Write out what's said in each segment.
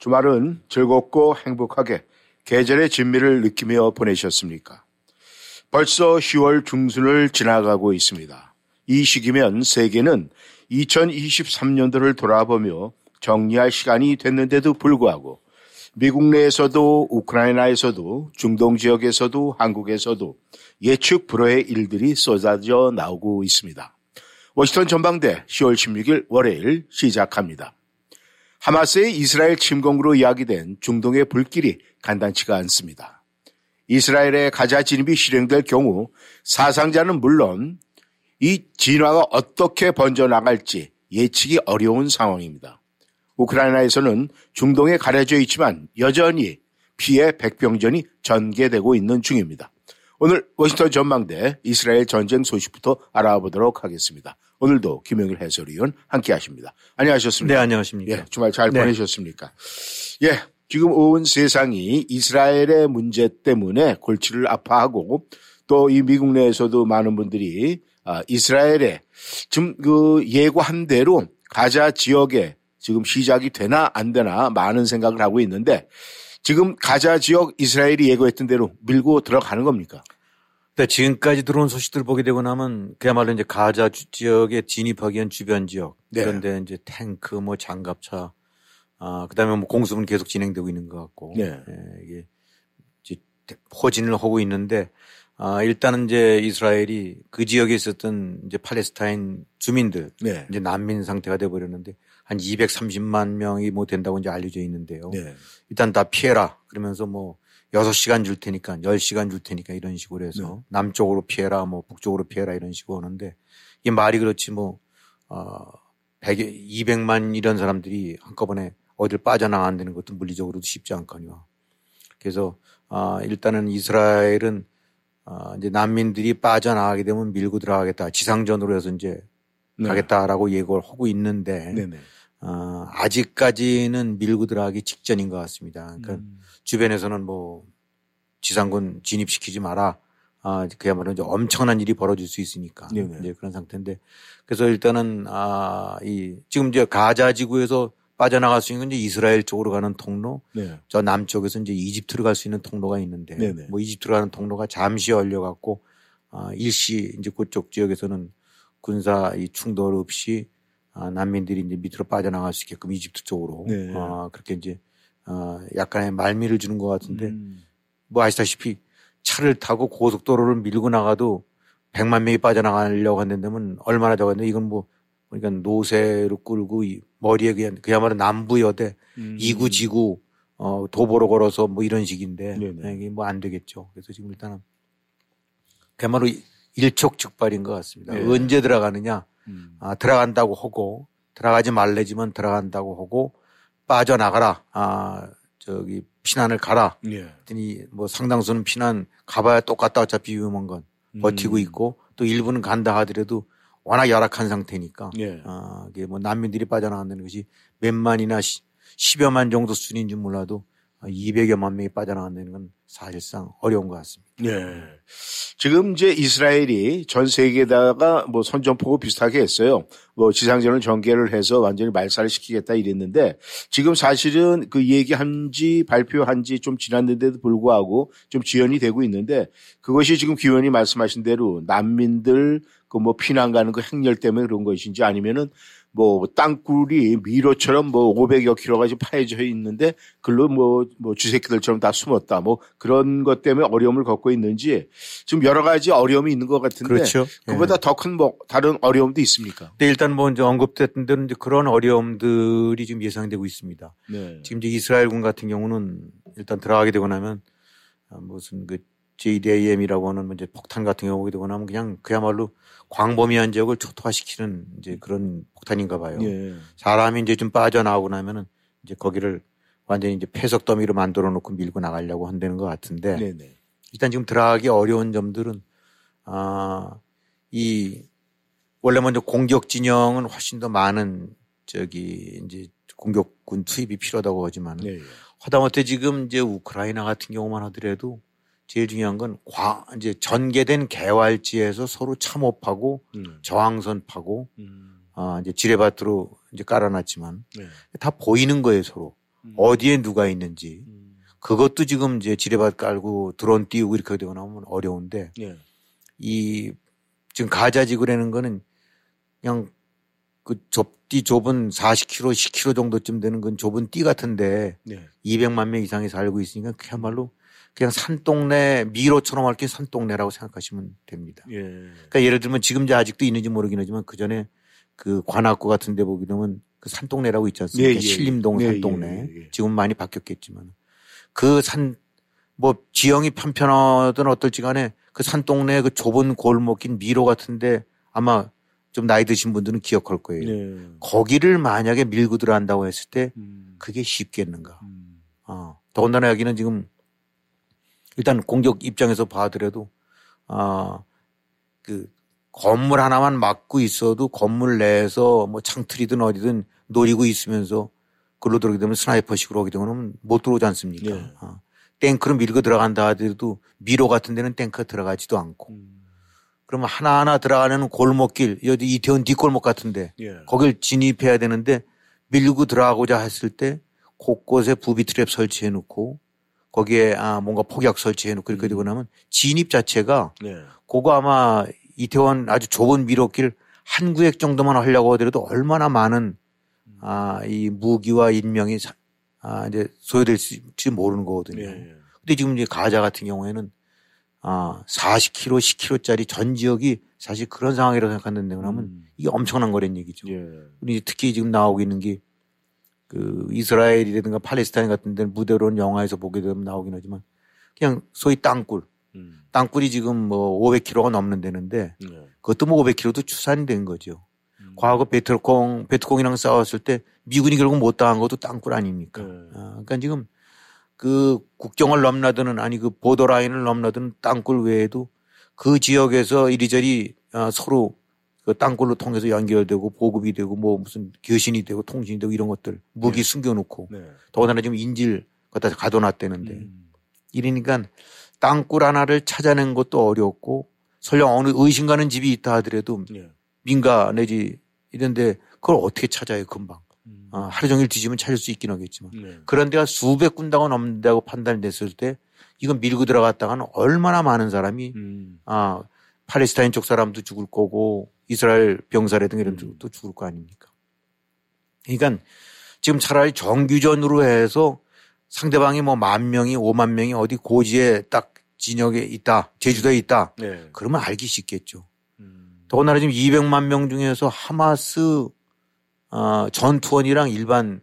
주말은 즐겁고 행복하게 계절의 진미를 느끼며 보내셨습니까? 벌써 10월 중순을 지나가고 있습니다. 이 시기면 세계는 2023년도를 돌아보며 정리할 시간이 됐는데도 불구하고 미국 내에서도 우크라이나에서도 중동 지역에서도 한국에서도 예측 불허의 일들이 쏟아져 나오고 있습니다. 워싱턴 전방대 10월 16일 월요일 시작합니다. 하마스의 이스라엘 침공으로 이야기된 중동의 불길이 간단치가 않습니다. 이스라엘의 가자 진입이 실행될 경우 사상자는 물론 이 진화가 어떻게 번져나갈지 예측이 어려운 상황입니다. 우크라이나에서는 중동에 가려져 있지만 여전히 피해 백병전이 전개되고 있는 중입니다. 오늘 워싱턴 전망대 이스라엘 전쟁 소식부터 알아보도록 하겠습니다. 오늘도 김영일 해설위원 함께 하십니다. 안녕하셨습니까? 네, 안녕하십니까? 예, 주말 잘 네. 보내셨습니까? 예, 지금 온 세상이 이스라엘의 문제 때문에 골치를 아파하고 또 이 미국 내에서도 많은 분들이 아, 이스라엘에 지금 그 예고한 대로 가자 지역에 지금 시작이 되나 안 되나 많은 생각을 하고 있는데 지금 가자 지역 이스라엘이 예고했던 대로 밀고 들어가는 겁니까? 네, 지금까지 들어온 소식들 보게 되고 나면 그야말로 이제 가자 주- 지역에 진입하기 위한 주변 지역 네. 그런데 이제 탱크 뭐 장갑차 아 그다음에 뭐 공습은 계속 진행되고 있는 것 같고 네. 예, 이게 이제 포진을 하고 있는데 아 일단은 이제 이스라엘이 그 지역에 있었던 이제 팔레스타인 주민들 네. 이제 난민 상태가 돼 버렸는데 한 230만 명이 뭐 된다고 이제 알려져 있는데요. 네. 일단 다 피해라. 그러면서 뭐 6시간 줄 테니까 10시간 줄 테니까 이런 식으로 해서 네. 남쪽으로 피해라 뭐 북쪽으로 피해라 이런 식으로 오는데 이 말이 그렇지 뭐, 어, 100, 200만 이런 사람들이 한꺼번에 어딜 빠져나간다는 것도 물리적으로도 쉽지 않거니와. 그래서, 아, 일단은 이스라엘은 아, 이제 난민들이 빠져나가게 되면 밀고 들어가겠다. 지상전으로 해서 이제 네. 가겠다라고 예고를 하고 있는데 네 네. 어, 아직까지는 밀고 들어가기 직전인 것 같습니다. 그러니까 음. 주변에서는 뭐 지상군 진입시키지 마라. 아, 그야말로 이제 엄청난 일이 벌어질 수 있으니까. 네네. 이제 그런 상태인데 그래서 일단은 아, 이 지금 이제 가자 지구에서 빠져나갈 수 있는 건 이제 이스라엘 쪽으로 가는 통로, 네. 저 남쪽에서 이제 이집트로 갈 수 있는 통로가 있는데 네네. 뭐 이집트로 가는 통로가 잠시 열려 갖고 아, 일시 이제 그쪽 지역에서는 군사 이 충돌 없이 아, 난민들이 이제 밑으로 빠져나갈 수 있게끔 이집트 쪽으로 네. 아, 그렇게 이제 아, 약간의 말미를 주는 것 같은데 음. 뭐 아시다시피 차를 타고 고속도로를 밀고 나가도 100만 명이 빠져나가려고 한다면 얼마나 적었는데 이건 뭐 그러니까 노새로 끌고 이 머리에 그냥 그야말로 남부여대 음. 이구지구 어 도보로 걸어서 뭐 이런 식인데 네네. 이게 뭐 안 되겠죠. 그래서 지금 일단은 그야말로 일촉즉발인 것 같습니다. 네. 언제 들어가느냐? 음. 아, 들어간다고 하고 들어가지 말래지만 들어간다고 하고 빠져나가라. 아, 저기 피난을 가라. 예. 했더니 뭐 상당수는 피난 가봐야 똑같다 어차피 위험한 건 버티고 음. 있고 또 일부는 간다 하더라도 워낙 열악한 상태니까 예. 아, 이게 뭐 난민들이 빠져나간다는 것이 몇만이나 시, 10여만 정도 수준인 줄 몰라도 200여만 명이 빠져나간다는 건 사실상 어려운 것 같습니다. 예. 지금 이제 이스라엘이 전 세계에다가 뭐 선전포고 비슷하게 했어요. 뭐 지상전을 전개를 해서 완전히 말살을 시키겠다 이랬는데 지금 사실은 그 얘기한 지 발표한 지 좀 지났는데도 불구하고 좀 지연이 되고 있는데 그것이 지금 기원이 말씀하신 대로 난민들 그 뭐 피난 가는 그 행렬 때문에 그런 것인지 아니면은 뭐 땅굴이 미로처럼 뭐 500여 킬로가 지금 파여져 있는데 글로 뭐, 뭐 쥐새끼들처럼 다 숨었다 뭐 그런 것 때문에 어려움을 겪고 있는지 지금 여러 가지 어려움이 있는 것 같은데 그렇죠. 그보다 더 큰 뭐 다른 어려움도 있습니까? 근데 일단 뭐 이제 언급됐던 대로 이제 그런 어려움들이 지금 예상되고 있습니다. 네. 지금 이제 이스라엘군 같은 경우는 일단 들어가게 되고 나면 아, 무슨 그 JDAM이라고 하는 뭐 이제 폭탄 같은 경우 오게 되고 나면 그냥 그야말로 광범위한 지역을 초토화시키는 이제 그런 폭탄인가 봐요. 예. 사람이 이제 좀 빠져나오고 나면은 이제 거기를 완전히 이제 폐석 더미로 만들어 놓고 밀고 나가려고 한다는 것 같은데 네네. 일단 지금 들어가기 어려운 점들은 아, 이 원래 먼저 공격 진영은 훨씬 더 많은 저기 이제 공격군 투입이 필요하다고 하지만 네. 하다못해 지금 이제 우크라이나 같은 경우만 하더라도 제일 중요한 건 과, 이제 전개된 개활지에서 서로 참호하고 음. 저항선 파고 음. 아, 이제 지뢰밭으로 이제 깔아놨지만 네. 다 보이는 거예요 서로 음. 어디에 누가 있는지 음. 그것도 지금 이제 지뢰밭 깔고 드론 띄우고 이렇게 되고 나면 어려운데 네. 이 지금 가자 지구라는 거는 그냥 그 좁디 좁은 40km, 10km 정도쯤 되는 건 좁은 띠 같은데 네. 200만 명 이상이 살고 있으니까 그야말로 그냥 산동네 미로처럼 할게 산동네라고 생각하시면 됩니다. 예. 그러니까 예를 들면 지금 이제 아직도 있는지 모르긴 하지만 그 전에 그 관악구 같은 데 보게 되면 그 산동네라고 있지 않습니까? 예, 예, 신림동 예, 산동네. 예, 예. 지금 많이 바뀌었겠지만 그 산, 뭐 지형이 편편하든 어떨지 간에 그 산동네 그 좁은 골목긴 미로 같은데 아마 좀 나이 드신 분들은 기억할 거예요. 네. 거기를 만약에 밀고 들어간다고 했을 때 음. 그게 쉽겠는가. 음. 어. 더군다나 여기는 지금 일단 공격 입장에서 봐더라도 아, 그 건물 하나만 막고 있어도 건물 내에서 뭐 창틀이든 어디든 노리고 있으면서 글로 들어오게 되면 스나이퍼식으로 오게 되면 못 들어오지 않습니까? 예. 어. 탱크로 밀고 들어간다 하더라도 미로 같은 데는 탱크 들어가지도 않고 음. 그러면 하나하나 들어가는 골목길 여기 이태원 뒷골목 같은데 예. 거길 진입해야 되는데 밀고 들어가고자 했을 때 곳곳에 부비 트랩 설치해 놓고 거기에 아 뭔가 폭약 설치해 놓고 이렇게 되고 나면 진입 자체가 네. 그거 아마 이태원 아주 좁은 미로길 한 구획 정도만 하려고 하더라도 얼마나 많은 아 이 무기와 인명이 사- 아 이제 소요될지 모르는 거거든요. 예. 근데 지금 이제 가자 같은 경우에는 아 40km, 10km짜리 전 지역이 사실 그런 상황이라고 생각하는데 그러면 음. 이게 엄청난 거란 얘기죠. 예. 우리 특히 지금 나오고 있는 게 그 이스라엘이라든가 팔레스타인 같은 데는 무대로는 영화에서 보게 되면 나오긴 하지만 그냥 소위 땅굴. 음. 땅굴이 지금 뭐 500km가 넘는 데는데 네. 그것도 뭐 500km도 추산이 된 거죠. 음. 과거 베트콩, 베트콩이랑 싸웠을 때 미군이 결국 못 당한 것도 땅굴 아닙니까? 네. 아, 그러니까 지금 그 국경을 넘나드는 아니 그 보더라인을 넘나드는 땅굴 외에도 그 지역에서 이리저리 아, 서로 그 땅굴로 통해서 연결되고 보급이 되고 뭐 무슨 교신이 되고 통신이 되고 이런 것들 무기 네. 숨겨놓고 네. 더군다나 지금 인질 갖다 가둬놨다는데 음. 이러니까 땅굴 하나를 찾아낸 것도 어렵고 설령 어느 의심 가는 집이 있다 하더라도 예. 민가 내지 이런데 그걸 어떻게 찾아요 금방 음. 어, 하루 종일 뒤지면 찾을 수 있긴 하겠지만 네. 그런 데가 수백 군데가 넘는다고 판단됐을 때 이건 밀고 들어갔다가는 얼마나 많은 사람이 음. 아 팔레스타인 쪽 사람도 죽을 거고 이스라엘 병사라든가 이런 음. 쪽도 죽을 거 아닙니까? 그러니까 지금 차라리 정규전으로 해서 상대방이 뭐 만 명이 오만 명이 어디 고지에 딱 진역에 있다 제주도에 있다 네. 그러면 알기 쉽겠죠. 음. 더군다나 지금 200만 명 중에서 하마스 어, 전투원이랑 일반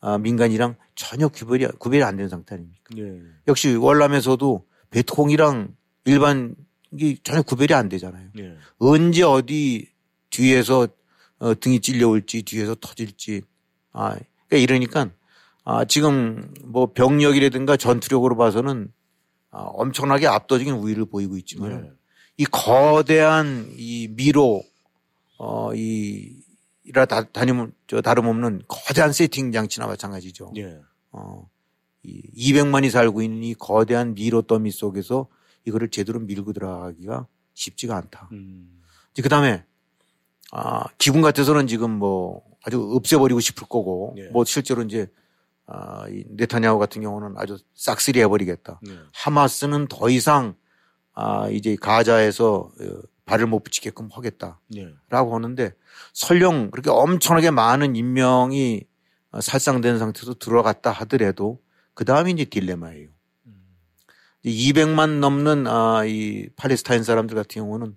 어, 민간이랑 전혀 구별이 구별이 안 되는 상태 아닙니까? 네. 역시 월남에서도 베트콩이랑 일반 이 전혀 구별이 안 되잖아요. 네. 언제 어디 뒤에서 어, 등이 찔려올지 뒤에서 터질지 아 그러니까 이러니까 아 지금 뭐 병력이라든가 전투력으로 봐서는 아, 엄청나게 압도적인 우위를 보이고 있지만 네. 이 거대한 이 미로 어이 이라 다, 다님 저 다름없는 거대한 세팅 장치나 마찬가지죠. 예. 어, 이 200만이 살고 있는 이 거대한 미로 더미 속에서 이거를 제대로 밀고 들어가기가 쉽지가 않다. 음. 그 다음에, 아, 기분 같아서는 지금 뭐 아주 없애버리고 싶을 거고, 예. 뭐 실제로 이제, 아, 이 네타냐후 같은 경우는 아주 싹쓸이 해버리겠다. 네. 하마스는 더 이상, 아, 이제 가자에서 어, 발을 못 붙이게끔 하겠다. 네. 라고 하는데 설령 그렇게 엄청나게 많은 인명이 어, 살상된 상태에서 들어갔다 하더라도 그 다음이 이제 딜레마예요. 음. 200만 넘는 아, 이 팔레스타인 사람들 같은 경우는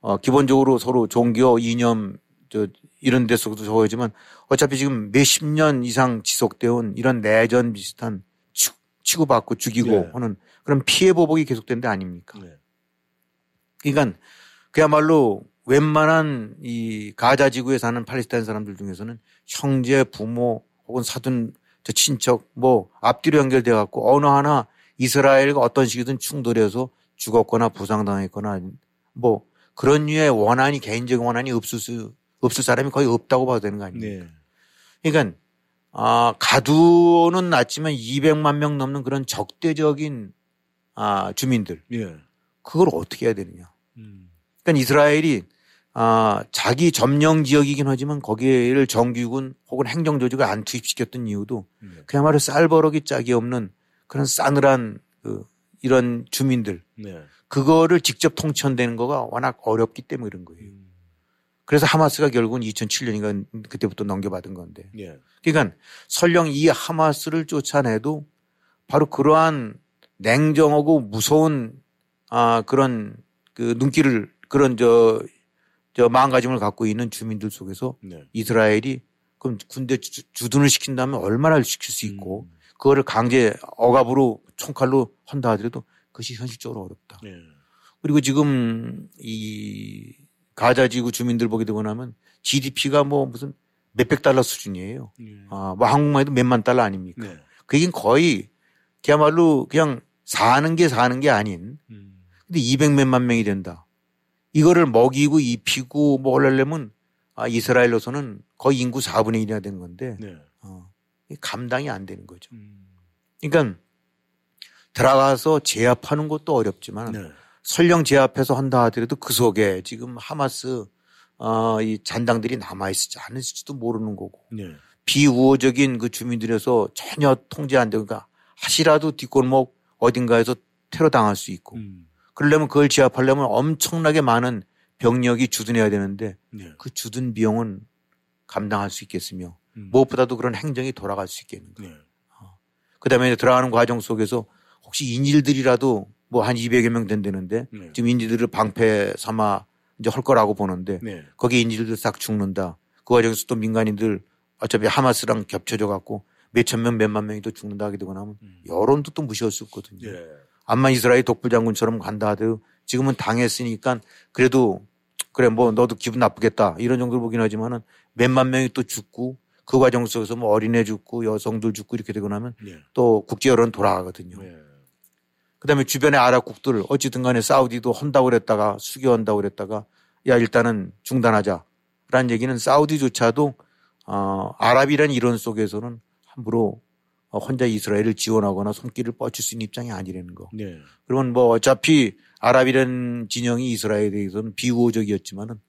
어, 기본적으로 서로 종교 이념 저 이런 데서도 적어지만 어차피 지금 몇십 년 이상 지속되어 온 이런 내전 비슷한 치- 치고받고 죽이고 네. 하는 그런 피해 보복이 계속된 데 아닙니까? 네. 그러니까 그야말로 웬만한 이 가자 지구에 사는 팔레스타인 사람들 중에서는 형제, 부모 혹은 사돈 저 친척 뭐 앞뒤로 연결돼 갖고 어느 하나 이스라엘과 어떤 식이든 충돌해서 죽었거나 부상당했거나 뭐 그런 류의 원한이 개인적 원한이 없을 수 없을 사람이 거의 없다고 봐도 되는 거 아닙니까? 네. 그러니까 아, 가두는 낮지만 200만 명 넘는 그런 적대적인 아, 주민들 예. 그걸 어떻게 해야 되느냐? 음. 그러니까 이스라엘이 아, 자기 점령 지역이긴 하지만 거기를 정규군 혹은 행정조직을 안 투입시켰던 이유도 네. 그야말로 쌀버럭이 짝이 없는 그런 싸늘한 그 이런 주민들 네. 그거를 직접 통치한다는 거가 워낙 어렵기 때문에 그런 거예요. 음. 그래서 하마스가 결국은 2007년인가 그때부터 넘겨받은 건데. 예. 그러니까 설령 이 하마스를 쫓아내도 바로 그러한 냉정하고 무서운 아 그런 그 눈길을 그런 저, 저 마음가짐을 갖고 있는 주민들 속에서 네. 이스라엘이 그럼 군대 주, 주둔을 시킨다면 얼마나 시킬 수 있고 음. 그거를 강제 억압으로 총칼로 한다 하더라도 그것이 현실적으로 어렵다. 예. 그리고 지금 이 가자 지구 주민들 보게 되고 나면 GDP가 뭐 무슨 몇백 달러 수준이에요. 예. 아, 뭐 한국만 해도 몇만 달러 아닙니까? 네. 그게 거의 그야말로 그냥 사는 게 사는 게 아닌 음. 근데 200 몇만 명이 된다. 이거를 먹이고 입히고 뭐 하려면 아, 이스라엘로서는 거의 인구 4분의 1이나 되는 건데 네. 어, 감당이 안 되는 거죠. 음. 그러니까 들어가서 제압하는 것도 어렵지만 네. 설령 제압해서 한다 하더라도 그 속에 지금 하마스 어, 이 잔당들이 남아 있을지 않을지도 모르는 거고 네. 비우호적인 그 주민들에서 전혀 통제 안 되니까 그러니까 하시라도 뒷골목 어딘가에서 테러 당할 수 있고 음. 그러려면 그걸 제압하려면 엄청나게 많은 병력이 주둔해야 되는데 네. 그 주둔 비용은 감당할 수 있겠으며 음. 무엇보다도 그런 행정이 돌아갈 수 있겠는가. 네. 그 다음에 들어가는 과정 속에서 혹시 인질들이라도 뭐 한 200여 명 된다는데 네. 지금 인질들을 방패 삼아 이제 할 거라고 보는데 네. 거기 인질들 싹 죽는다. 그 과정에서 또 민간인들 어차피 하마스랑 겹쳐져 갖고 몇천 명, 몇만 명이 또 죽는다 하게 되고 나면 음. 여론도 또 무시할 수 없거든요. 예. 암만 이스라엘 독불 장군처럼 간다 하더라도 지금은 당했으니까 그래도 그래 뭐 너도 기분 나쁘겠다 이런 정도로 보긴 하지만은 몇만 명이 또 죽고 그 과정 속에서 뭐 어린애 죽고 여성들 죽고 이렇게 되고 나면 네. 또 국제 여론 돌아가거든요. 네. 그다음에 주변의 아랍국들 어찌든 간에 사우디도 한다고 그랬다가 수교한다고 그랬다가 야 일단은 중단하자라는 얘기는 사우디조차도 어 아랍이라는 이론 속에서는 함부로 어, 혼자 이스라엘을 지원하거나 손길을 뻗칠 수 있는 입장이 아니라는 거. 네. 그러면 뭐 어차피 아랍이라는 진영이 이스라엘에 대해서는 비우호적이었지만은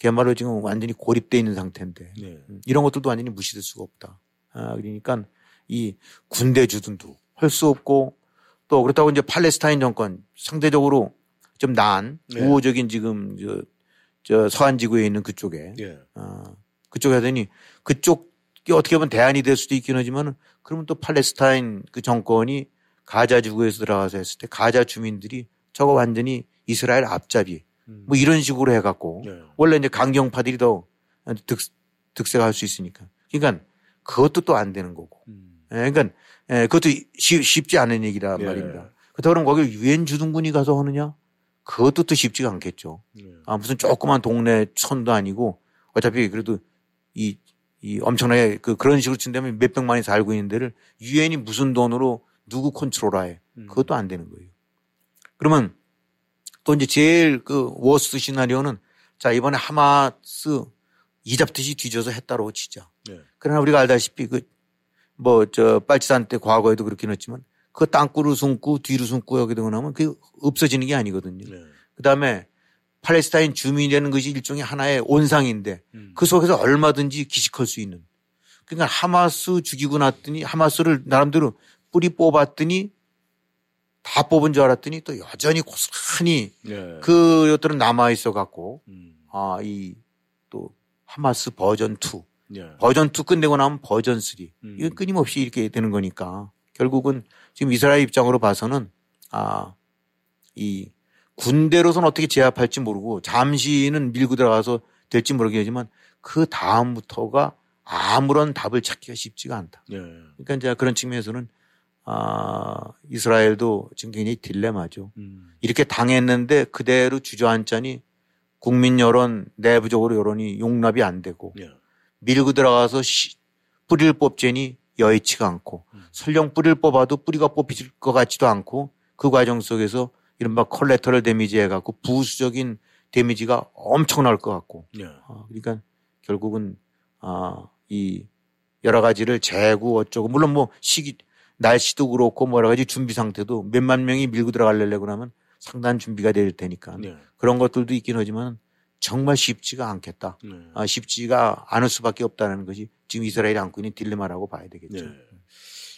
그야말로 지금 완전히 고립돼 있는 상태인데 네. 음, 이런 것들도 완전히 무시될 수가 없다. 아, 그러니까 이 군대 주둔도 할 수 없고 또 그렇다고 이제 팔레스타인 정권 상대적으로 좀 나은 네. 우호적인 지금 저, 저 서한 지구에 있는 그쪽에 예. 아, 그쪽에 하더니 그쪽이 어떻게 보면 대안이 될 수도 있긴 하지만은 그러면 또 팔레스타인 그 정권이 가자 지구에서 들어가서 했을 때 가자 주민들이 저거 완전히 이스라엘 앞잡이 음. 뭐 이런 식으로 해갖고 네. 원래 이제 강경파들이 더 득, 득세할 수 있으니까. 그러니까 그것도 또 안 되는 거고. 음. 예, 그러니까 예, 그것도 쉽, 쉽지 않은 얘기란 예. 말입니다. 그렇다고 그러면 거기 유엔 주둔군이 가서 하느냐? 그것도 또 쉽지가 않겠죠. 네. 아, 무슨 조그만 동네 촌도 아니고 어차피 그래도 이, 이 엄청나게 그 그런 식으로 친다면 몇백만이 살고 있는 데를 유엔이 무슨 돈으로 누구 컨트롤하에 음. 그것도 안 되는 거예요. 그러면 또 이제 제일 그 워스트 시나리오는 자, 이번에 하마스 이잡듯이 뒤져서 했다고 치자. 네. 그러나 우리가 알다시피 그 뭐 저 빨치산 때 과거에도 그렇긴 했지만 그 땅굴을 숨고 뒤로 숨고 하게 되고 나면 그게 없어지는 게 아니거든요. 네. 그 다음에 팔레스타인 주민이라는 것이 일종의 하나의 온상인데 음. 그 속에서 얼마든지 기식할 수 있는. 그러니까 하마스 죽이고 났더니 하마스를 나름대로 뿌리 뽑았더니 다 뽑은 줄 알았더니 또 여전히 고스란히 네. 그 것들은 남아 있어 갖고 음. 아 이 또 하마스 버전 2 네. 버전 2 끝내고 나면 버전 3 음. 이건 끊임없이 이렇게 되는 거니까 결국은 지금 이스라엘 입장으로 봐서는 아 이 군대로서는 어떻게 제압할지 모르고 잠시는 밀고 들어가서 될지 모르겠지만 그 다음부터가 아무런 답을 찾기가 쉽지가 않다. 네. 그러니까 이제 그런 측면에서는 아 이스라엘도 지금 굉장히 딜레마죠. 음. 이렇게 당했는데 그대로 주저앉자니 국민 여론 내부적으로 여론이 용납이 안 되고 네. 밀고 들어가서 시- 뿌리를 뽑자니 여의치가 않고 설령 뿌리를 뽑아도 뿌리가 뽑힐 것 같지도 않고 그 과정 속에서 이른바 콜레터럴 데미지 해갖고 부수적인 데미지가 엄청날 것 같고 예. 어, 그러니까 결국은 아, 이 여러 가지를 재고 어쩌고 물론 뭐 시기 날씨도 그렇고 뭐 여러 가지 준비 상태도 몇만 명이 밀고 들어가려고 그러면 상당한 준비가 될 테니까 네. 그런 것들도 있긴 하지만 정말 쉽지가 않겠다. 네. 아, 쉽지가 않을 수밖에 없다는 것이 지금 이스라엘이 안고 있는 딜레마라고 봐야 되겠죠. 네.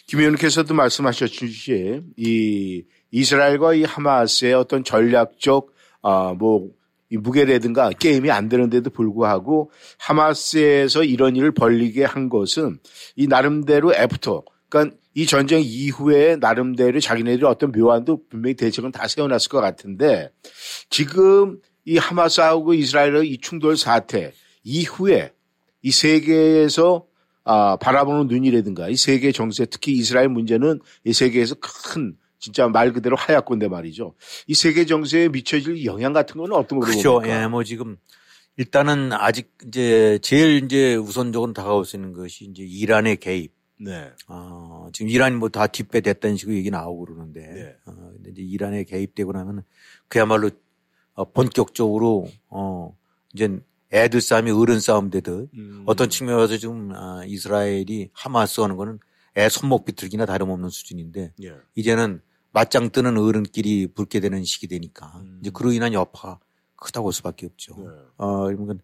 김 의원께서도 말씀하셨듯이 이 이스라엘과 이 하마스의 어떤 전략적 아뭐 이 무게라든가 게임이 안 되는데도 불구하고 하마스에서 이런 일을 벌리게 한 것은 이 나름대로 after 그러니까 이 전쟁 이후에 나름대로 자기네들이 어떤 묘안도 분명히 대책은 다 세워놨을 것 같은데 지금 이 하마스하고 이스라엘의 이 충돌 사태 이후에 이 세계에서 아, 바라보는 눈이라든가 이 세계 정세 특히 이스라엘 문제는 이 세계에서 큰 진짜 말 그대로 화약고인데 말이죠. 이 세계 정세에 미쳐질 영향 같은 건 어떤 걸로 그렇죠. 봅니까? 예, 뭐 지금 일단은 아직 이제 제일 이제 우선적으로 다가올 수 있는 것이 이제 이란의 개입. 네. 어, 지금 이란이 뭐다 뒷배 됐다는 식으로 얘기 나오고 그러는데, 네. 어, 근데 이제 이란에 개입되고 나면 그야말로 어, 본격적으로 어, 이제 애들 싸움이 어른 싸움 되듯 음. 어떤 측면에서 지금 아, 이스라엘이 하마스 하는 거는 애 손목 비틀기나 다름없는 수준인데 예. 이제는 맞짱 뜨는 어른끼리 붙게 되는 시기 되니까 음. 이제 그로 인한 여파가 크다고 볼 수밖에 없죠. 네. 어, 그러니까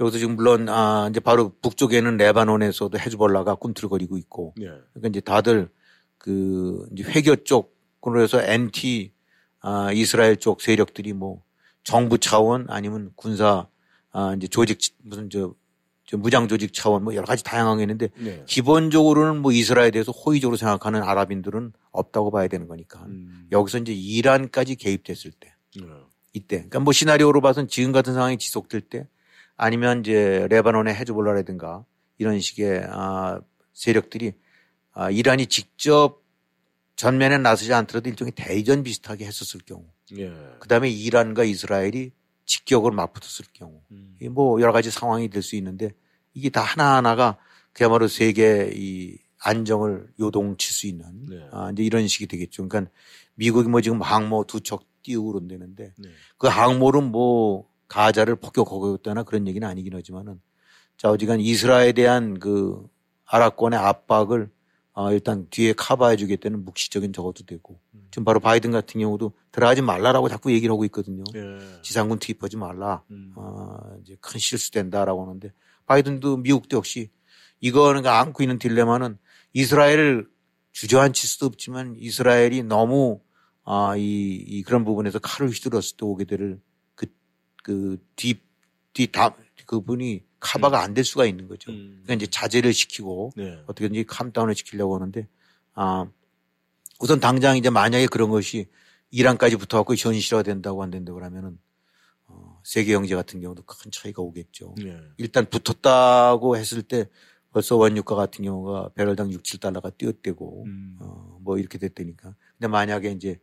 여기서 지금 물론 아, 이제 바로 북쪽에는 레바논에서도 헤즈볼라가 꿈틀거리고 있고 예. 그러니까 이제 다들 그 이제 회교 쪽으로 해서 엔티 아, 이스라엘 쪽 세력들이 뭐 정부 차원 아니면 군사 아, 이제 조직 무슨 저, 저 무장 조직 차원 뭐 여러 가지 다양하게 있는데 네. 기본적으로는 뭐 이스라엘에 대해서 호의적으로 생각하는 아랍인들은 없다고 봐야 되는 거니까 음. 여기서 이제 이란까지 개입됐을 때 네. 이때 그러니까 뭐 시나리오로 봐서는 지금 같은 상황이 지속될 때 아니면 이제 레바논의 헤즈볼라라든가 이런 식의 아 세력들이 아 이란이 직접 전면에 나서지 않더라도 일종의 대전 비슷하게 했었을 경우 예. 그다음에 이란과 이스라엘이 직격으로 맞붙었을 경우 음. 이뭐 여러 가지 상황이 될 수 있는데 이게 다 하나하나가 그야말로 세계 이 안정을 요동칠 수 있는 네. 아 이제 이런 식이 되겠죠. 그러니까 미국이 뭐 지금 항모 두 척 띄우고 그런다는데 네. 그 항모는 뭐 가자를 폭격하고 있다나 그런 얘기는 아니긴 하지만은 자 어지간 이스라엘에 대한 그 아랍권의 압박을 어, 일단 뒤에 커버해 주겠다는 묵시적인 저것도 되고 지금 바로 바이든 같은 경우도 들어가지 말라라고 자꾸 얘기를 하고 있거든요. 예. 지상군 투입하지 말라. 음. 어, 이제 큰 실수된다라고 하는데 바이든도 미국도 역시 이거는 그 안고 있는 딜레마는 이스라엘을 주저앉힐 수도 없지만 이스라엘이 너무 아, 이, 이 그런 부분에서 칼을 휘둘렀을 때 오게 될 그, 그 뒤, 뒤, 다, 그분이 카바가 안될 수가 있는 거죠. 음. 그러니까 이제 자제를 시키고 네. 어떻게든지 캄다운을 시키려고 하는데 아 우선 당장 이제 만약에 그런 것이 이란까지 붙어갖고 현실화 된다고 안 된다고 그러면은 어, 세계 경제 같은 경우도 큰 차이가 오겠죠. 네. 일단 붙었다고 했을 때 벌써 원유가 같은 경우가 배럴당 6, 7달러가 뛰어대고 음. 어, 뭐 이렇게 됐다니까. 근데 만약에 이제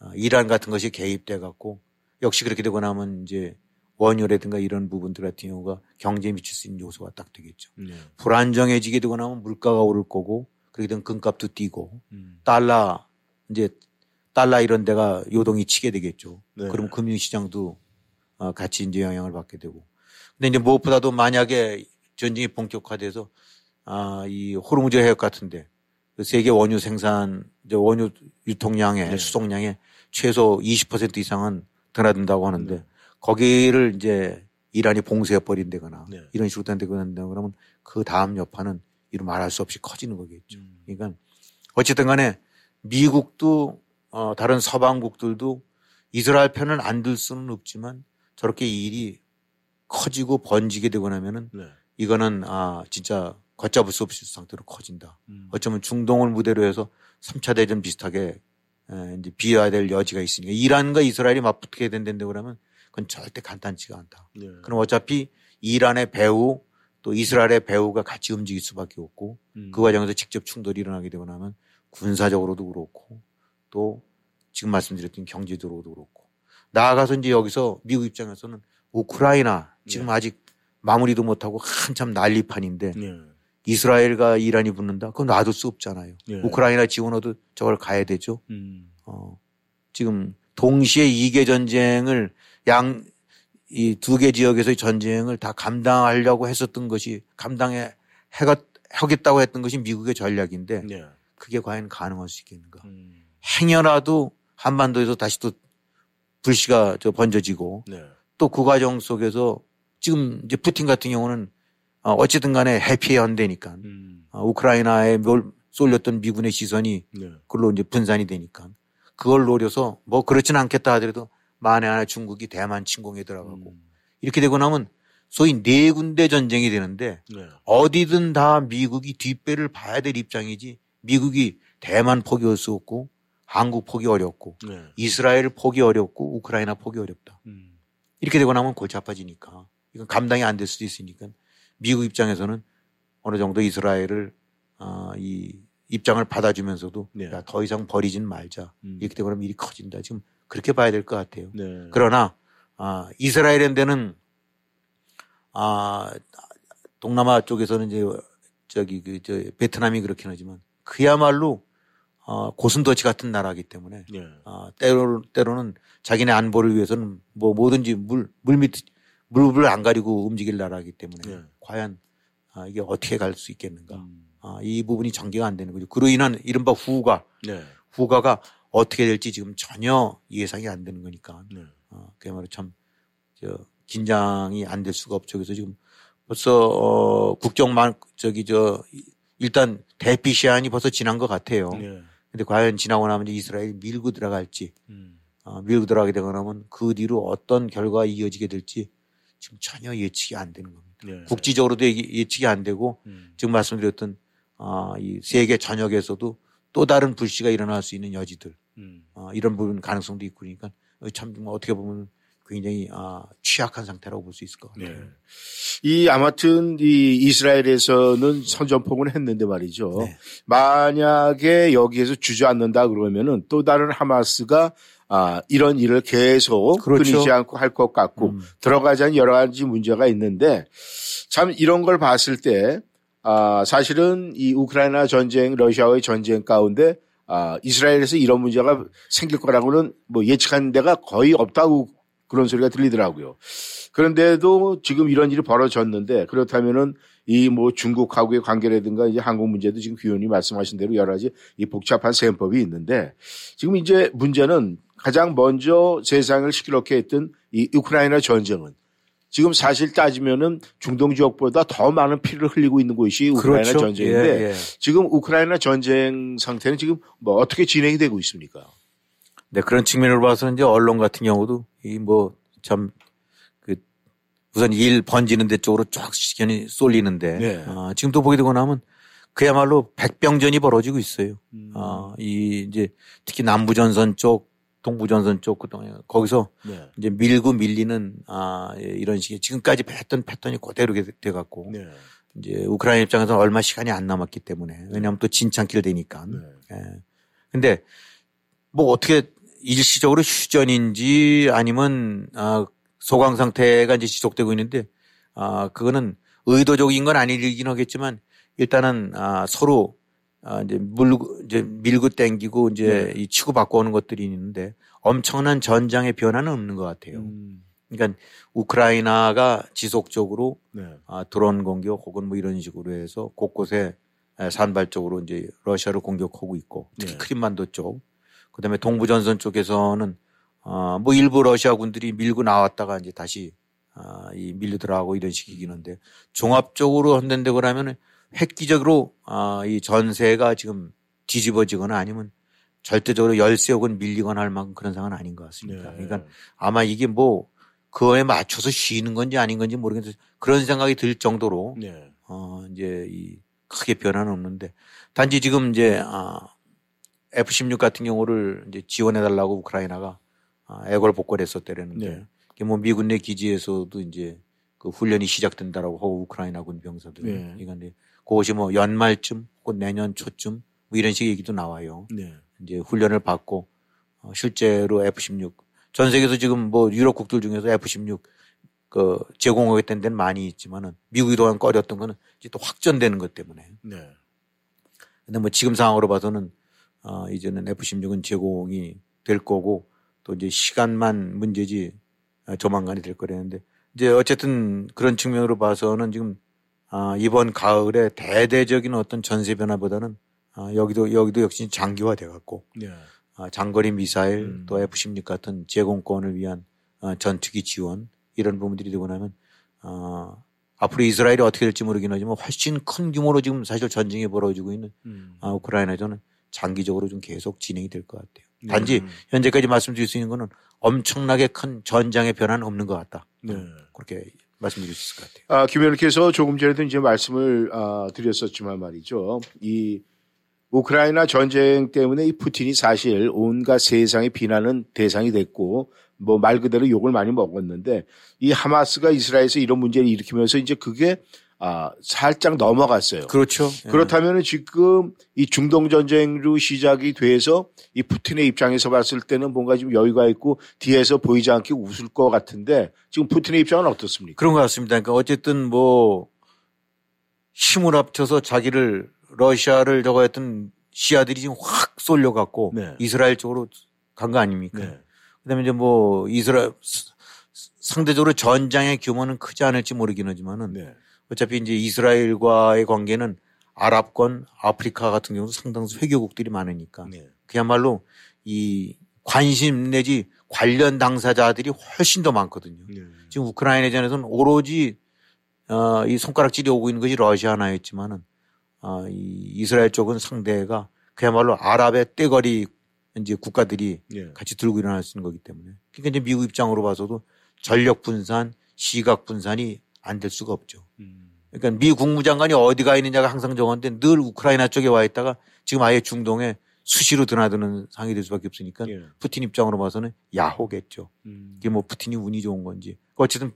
어, 이란 같은 것이 개입돼 갖고 역시 그렇게 되고 나면 이제 원유라든가 이런 부분들 같은 경우가 경제에 미칠 수 있는 요소가 딱 되겠죠. 네. 불안정해지게 되고 나면 물가가 오를 거고 그렇게 되면 금값도 뛰고 음. 달러 이제 달러 이런 데가 요동이 치게 되겠죠. 네. 그럼 금융시장도 어, 같이 이제 영향을 받게 되고. 근데 이제 무엇보다도 만약에 전쟁이 본격화돼서 아, 이 호르무즈 해역 같은데 그 세계 원유 생산, 이제 원유 유통량의 네. 수송량의 최소 20% 이상은 드나든다고 하는데 네. 거기를 이제 이란이 봉쇄해 버린다거나 네. 이런 식으로 된다거나 그러면 그 다음 여파는 이루 말할 수 없이 커지는 거겠죠. 음. 그러니까 어쨌든 간에 미국도 어, 다른 서방국들도 이스라엘 편을 안 들 수는 없지만 저렇게 이 일이 커지고 번지게 되고 나면은 네. 이거는 아 진짜 걷잡을 수 없을 상태로 커진다. 음. 어쩌면 중동을 무대로 해서 3차 대전 비슷하게 에, 이제 비화될 여지가 있으니까 이란과 이스라엘이 맞붙게 된다고 그러면 그건 절대 간단치가 않다. 네. 그럼 어차피 이란의 배후 또 이스라엘의 배후가 같이 움직일 수밖에 없고 음. 그 과정에서 직접 충돌이 일어나게 되고 나면 군사적으로도 그렇고 또 지금 말씀드렸던 경제적으로도 그렇고 나아가서 이제 여기서 미국 입장에서는 우크라이나 지금 네. 아직 마무리도 못하고 한참 난리판인데 네. 이스라엘과 이란이 붙는다? 그건 놔둘 수 없잖아요. 예. 우크라이나 지원어도 저걸 가야 되죠. 음. 어, 지금 동시에 이개 전쟁을 양, 이 두 개 지역에서의 전쟁을 다 감당하려고 했었던 것이 감당해, 해가, 하겠다고 했던 것이 미국의 전략인데 네. 그게 과연 가능할 수 있겠는가. 음. 행여라도 한반도에서 다시 또 불씨가 저 번져지고 네. 또그 과정 속에서 지금 이제 푸틴 같은 경우는 어, 어쨌든 간에 해피의 현대니까 음. 어, 우크라이나에 몰- 쏠렸던 미군의 시선이 네. 그걸로 이제 분산이 되니까 그걸 노려서 뭐 그렇진 않겠다 하더라도 만에 하나 중국이 대만 침공에 들어가고 음. 이렇게 되고 나면 소위 네 군데 전쟁이 되는데 네. 어디든 다 미국이 뒷배를 봐야 될 입장이지 미국이 대만 포기할 수 없고 한국 포기 어렵고 네. 이스라엘 포기 어렵고 우크라이나 포기 어렵다. 음. 이렇게 되고 나면 골치 아파지니까 이건 감당이 안 될 수도 있으니까 미국 입장에서는 어느 정도 이스라엘을 아, 이 입장을 받아주면서도 네. 야, 더 이상 버리진 말자. 음. 이렇게 되고 나면 일이 커진다. 지금 그렇게 봐야 될 것 같아요. 네. 그러나 아, 이스라엘인데는 아, 동남아 쪽에서는 이제 저기 그 저 베트남이 그렇긴 하지만 그야말로 어, 고슴도치 같은 나라이기 때문에 네. 아, 때로, 때로는 자기네 안보를 위해서는 뭐 뭐든지 물, 물 밑, 물을 안 가리고 움직일 나라이기 때문에 네. 과연 아, 이게 어떻게 갈 수 있겠는가. 음. 아, 이 부분이 전개가 안 되는 거죠. 그로 인한 이른바 후가, 네. 후가가 어떻게 될지 지금 전혀 예상이 안 되는 거니까. 네. 아, 그야말로 참, 저, 긴장이 안 될 수가 없죠. 그래서 지금 벌써, 어, 국정만, 저기, 저, 일단 대피 시한이 벌써 지난 것 같아요. 네. 근데 과연 지나고 나면 이스라엘이 밀고 들어갈지, 음. 어, 밀고 들어가게 되거나 하면 그 뒤로 어떤 결과가 이어지게 될지 지금 전혀 예측이 안 되는 겁니다. 네. 국지적으로도 예- 예측이 안 되고 음. 지금 말씀드렸던 아, 이 세계 전역에서도 또 다른 불씨가 일어날 수 있는 여지들 음. 어, 이런 부분 가능성도 있고 그러니까 참 어떻게 보면 굉장히 아, 취약한 상태라고 볼 수 있을 것 같아요. 네. 이 아무튼 이 이스라엘에서는 선전포고는 했는데 말이죠. 네. 만약에 여기에서 주저앉는다 그러면은 또 다른 하마스가 아, 이런 일을 계속 그렇죠. 끊이지 않고 할 것 같고 음. 들어가자는 여러 가지 문제가 있는데 참 이런 걸 봤을 때 아, 사실은 이 우크라이나 전쟁, 러시아와의 전쟁 가운데 아, 이스라엘에서 이런 문제가 생길 거라고는 뭐 예측한 데가 거의 없다고 그런 소리가 들리더라고요. 그런데도 지금 이런 일이 벌어졌는데 그렇다면은 이 뭐 중국하고의 관계라든가 이제 한국 문제도 지금 귀원이 말씀하신 대로 여러 가지 이 복잡한 셈법이 있는데 지금 이제 문제는 가장 먼저 세상을 시끄럽게 했던 이 우크라이나 전쟁은 지금 사실 따지면은 중동 지역보다 더 많은 피를 흘리고 있는 곳이 우크라이나 그렇죠. 전쟁인데 예, 예. 지금 우크라이나 전쟁 상태는 지금 뭐 어떻게 진행이 되고 있습니까? 네, 그런 측면으로 봐서는 이제 언론 같은 경우도 이 뭐 참 그 우선 일 번지는 데 쪽으로 쫙 시간이 쏠리는데 네. 아, 지금 또 보게 되고 나면 그야말로 백병전이 벌어지고 있어요. 음. 아, 이 이제 특히 남부 전선 쪽, 동부전선 쪽 그동안 거기서 네. 이제 밀고 밀리는 아, 예, 이런 식의 지금까지 했던 패턴이 그대로 돼 갖고 네. 이제 우크라이나 입장에서는 얼마 시간이 안 남았기 때문에 왜냐하면 또 진창길 되니까. 네. 예. 근데 뭐 어떻게 일시적으로 휴전인지 아니면 아, 소강 상태가 이제 지속되고 있는데 아, 그거는 의도적인 건 아니긴 하겠지만 일단은 아, 서로 아, 이제 물고 이제 밀고 땡기고 이제 이 치고 받고 오는 것들이 있는데 엄청난 전장의 변화는 없는 것 같아요. 음. 그러니까 우크라이나가 지속적으로 네. 아, 드론 공격 혹은 뭐 이런 식으로 해서 곳곳에 에, 산발적으로 이제 러시아를 공격하고 있고 특히 네. 크림반도 쪽 그다음에 동부 전선 쪽에서는 아, 뭐 일부 러시아 군들이 밀고 나왔다가 이제 다시 아, 이 밀려 들어가고 이런 식이긴 한데 종합적으로 한다고 그러면은 획기적으로 아, 이 전세가 지금 뒤집어지거나 아니면 절대적으로 열세 혹은 밀리거나 할 만큼 그런 상황은 아닌 것 같습니다. 네. 그러니까 아마 이게 뭐 그거에 맞춰서 쉬는 건지 아닌 건지 모르겠는데 그런 생각이 들 정도로 네. 어 이제 이 크게 변화는 없는데 단지 지금 이제 아 F16 같은 경우를 이제 지원해 달라고 우크라이나가 아, 애걸 복걸했었대라는데 네. 이게 뭐 미군 내 기지에서도 이제 그 훈련이 시작된다라고 하고 우크라이나군 병사들 네. 그러니까 그것이 뭐 연말쯤 혹은 내년 초쯤 뭐 이런 식의 얘기도 나와요. 네. 이제 훈련을 받고 어, 실제로 F-16 전 세계에서 지금 뭐 유럽 국들 중에서 F-16 그 제공하겠다는 데는 많이 있지만은 미국이 동안 꺼렸던 거는 이제 또 확전되는 것 때문에. 네. 근데 뭐 지금 상황으로 봐서는 어 이제는 F-16은 제공이 될 거고 또 이제 시간만 문제지 아, 조만간이 될 거라는데 이제 어쨌든 그런 측면으로 봐서는 지금 아 이번 가을에 대대적인 어떤 전세 변화보다는 아 여기도 여기도 역시 장기화돼 갖고 네. 아, 장거리 미사일 음. 또 F-16 같은 제공권을 위한 어, 전투기 지원 이런 부분들이 되고 나면 어, 앞으로 이스라엘이 어떻게 될지 모르긴 하지만 훨씬 큰 규모로 지금 사실 전쟁이 벌어지고 있는 음. 아, 우크라이나전은 장기적으로 좀 계속 진행이 될 것 같아요. 네. 단지 현재까지 말씀드릴 수 있는 거는 엄청나게 큰 전장의 변화는 없는 것 같다. 네. 그렇게 말씀드릴 수 있을 것 같아요. 아, 김 의원께서 조금 전에도 이제 말씀을 아, 드렸었지만 말이죠. 이 우크라이나 전쟁 때문에 이 푸틴이 사실 온갖 세상의 비난은 대상이 됐고 뭐 말 그대로 욕을 많이 먹었는데 이 하마스가 이스라엘에서 이런 문제를 일으키면서 이제 그게 아, 살짝 넘어갔어요. 그렇죠. 그렇다면 지금 이 중동 전쟁으로 시작이 돼서 이 푸틴의 입장에서 봤을 때는 뭔가 좀 여유가 있고 뒤에서 보이지 않게 웃을 것 같은데 지금 푸틴의 입장은 어떻습니까? 그런 것 같습니다. 그러니까 어쨌든 뭐 힘을 합쳐서 자기를 러시아를 저거 했던 시아들이 지금 확 쏠려갖고 네. 이스라엘 쪽으로 간 거 아닙니까? 네. 그다음에 이제 뭐 이스라엘 스- 상대적으로 전장의 규모는 크지 않을지 모르긴 하지만은 네. 어차피 이제 이스라엘과의 관계는 아랍권, 아프리카 같은 경우도 상당수 회교국들이 많으니까 네. 그야말로 이 관심 내지 관련 당사자들이 훨씬 더 많거든요. 네. 지금 우크라이나 전에서는 오로지 어, 이 손가락질이 오고 있는 것이 러시아 하나였지만은 어, 이 이스라엘 쪽은 상대가 그야말로 아랍의 떼거리 이제 국가들이 네. 같이 들고 일어날 수 있는 거기 때문에 그러니까 이제 미국 입장으로 봐서도 전력 분산, 시각 분산이 안 될 수가 없죠. 음. 그러니까 미 국무장관이 어디 가 있느냐가 항상 정한데 늘 우크라이나 쪽에 와 있다가 지금 아예 중동에 수시로 드나드는 상황이 될 수밖에 없으니까 예. 푸틴 입장으로 봐서는 야호겠죠. 음. 이게 뭐 푸틴이 운이 좋은 건지. 어쨌든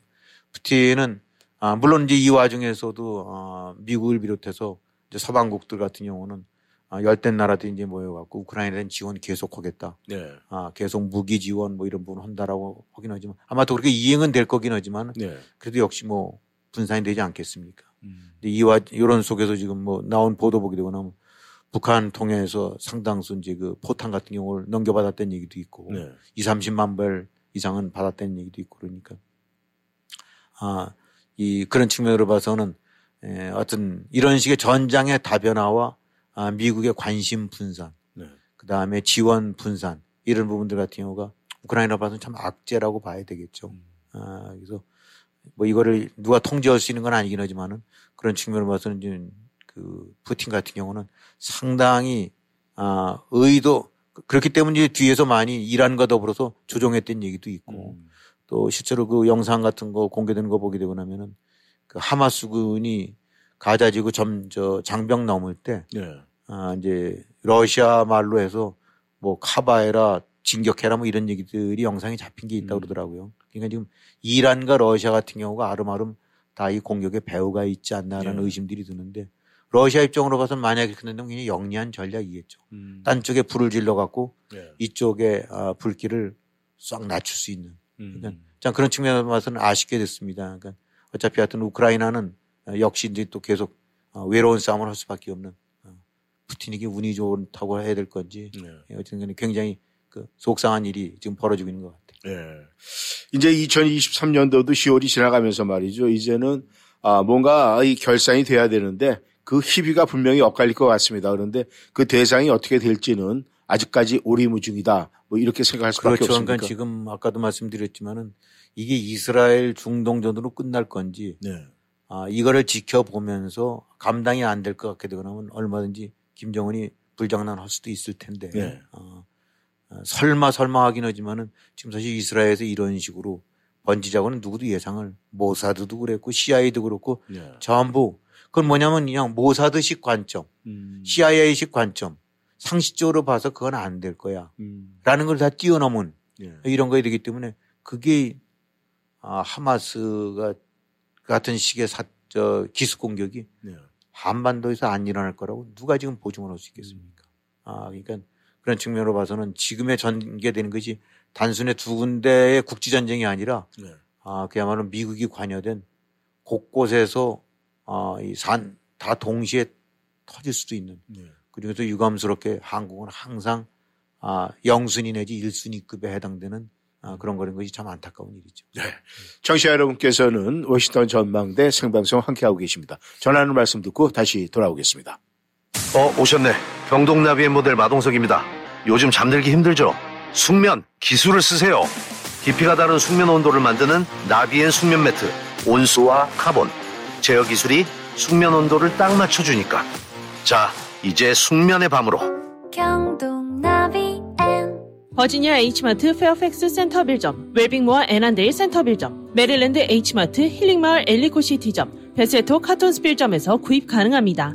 푸틴은 아, 물론 이제 이 와중에서도 아, 미국을 비롯해서 이제 서방국들 같은 경우는 아, 열댓 나라들이 이제 모여갖고 우크라이나에 대한 지원 계속하겠다. 네. 아, 계속 무기 지원 뭐 이런 부분 한다라고 하긴 하지만 아마 또 그렇게 이행은 될 거긴 하지만 네. 그래도 역시 뭐 분산이 되지 않겠습니까? 음. 근데 이와 이런 속에서 지금 뭐 나온 보도 보게 되고 나면 북한 통해서 상당수 이제 그 포탄 같은 경우를 넘겨받았다는 얘기도 있고 네. 2, 30만 벌 이상은 받았다는 얘기도 있고 그러니까 아, 이 그런 측면으로 봐서는 에, 어떤 이런 식의 전장의 다변화와 아, 미국의 관심 분산, 네. 그 다음에 지원 분산 이런 부분들 같은 경우가 우크라이나 봐서는 참 악재라고 봐야 되겠죠. 음. 아, 그래서 뭐 이거를 누가 통제할 수 있는 건 아니긴 하지만은 그런 측면으로 봐서는 이제 그 푸틴 같은 경우는 상당히 아, 의도 그렇기 때문에 이제 뒤에서 많이 이란과 더불어서 조종했던 얘기도 있고 음. 또 실제로 그 영상 같은 거 공개되는 거 보게 되고 나면은 그 하마스군이 가자지구 점, 저 장벽 넘을 때, 네. 아, 이제 러시아 말로 해서 뭐 카바에라 진격해라 뭐 이런 얘기들이 영상에 잡힌 게 있다고 음. 그러더라고요. 그러니까 지금 이란과 러시아 같은 경우가 아름아름 다 이 공격에 배후가 있지 않나라는 예. 의심들이 드는데 러시아 입장으로 봐서는 만약에 그렇게 된다면 굉장히 영리한 전략이겠죠. 음. 딴 쪽에 불을 질러 갖고 네. 이쪽에 아, 불길을 싹 낮출 수 있는 음. 그러니까 참 그런 측면에서 봐서는 아쉽게 됐습니다. 그러니까 어차피 하여튼 우크라이나는 어, 역시 이제 또 계속 어, 외로운 싸움을 할 수밖에 없는 어, 푸틴에게 운이 좋다고 해야 될 건지 네. 예, 어쨌든 굉장히 그 속상한 일이 지금 벌어지고 있는 것 같아요. 예. 이제 2023년도도 10월이 지나가면서 말이죠. 이제는 아, 뭔가 이 결산이 돼야 되는데 그 희비가 분명히 엇갈릴 것 같습니다. 그런데 그 대상이 어떻게 될지는 아직까지 오리무중이다. 뭐 이렇게 생각할 수밖에 그렇죠. 없습니다. 그러니까 지금 아까도 말씀드렸지만은 이게 이스라엘 중동전으로 끝날 건지 네. 아, 이거를 지켜보면서 감당이 안 될 것 같게 되거나 하면 얼마든지 김정은이 불장난 할 수도 있을 텐데 네. 어, 어, 설마 설마 하긴 하지만은 지금 사실 이스라엘에서 이런 식으로 번지자고는 누구도 예상을 모사드도 그랬고 CIA도 그렇고 네. 전부 그건 뭐냐면 그냥 모사드식 관점, 음. CIA식 관점 상식적으로 봐서 그건 안 될 거야 음. 라는 걸 다 뛰어넘은 예. 이런 거에 되기 때문에 그게 아, 하마스가 같은 식의 사, 저, 기습 공격이 네. 한반도에서 안 일어날 거라고 누가 지금 보증을 할 수 있겠습니까? 아, 그러니까 그런 측면으로 봐서는 지금의 전개되는 것이 단순히 두 군데의 국지 전쟁이 아니라 네. 아, 그야말로 미국이 관여된 곳곳에서 아, 이산 다 동시에 터질 수도 있는 네. 그리고 또 유감스럽게 한국은 항상 아, 영순위 내지 1순위급에 해당되는 아, 그런 거는 것이 참 안타까운 일이죠. 네. 청취자 여러분께서는 워싱턴 전망대 생방송 함께하고 계십니다. 전하는 말씀 듣고 다시 돌아오겠습니다. 어, 오셨네. 병동나비의 모델 마동석입니다. 요즘 잠들기 힘들죠? 숙면, 기술을 쓰세요. 깊이가 다른 숙면 온도를 만드는 나비엔 숙면 매트. 온수와 카본. 제어 기술이 숙면 온도를 딱 맞춰주니까. 자, 이제 숙면의 밤으로. 경동나비엔 버지니아 H마트 페어팩스 센터빌점, 웰빙모어 애난데일 센터빌점, 메릴랜드 H마트 힐링마을 엘리코시티점, 베세토 카톤스빌점에서 구입 가능합니다.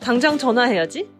당장 전화해야지.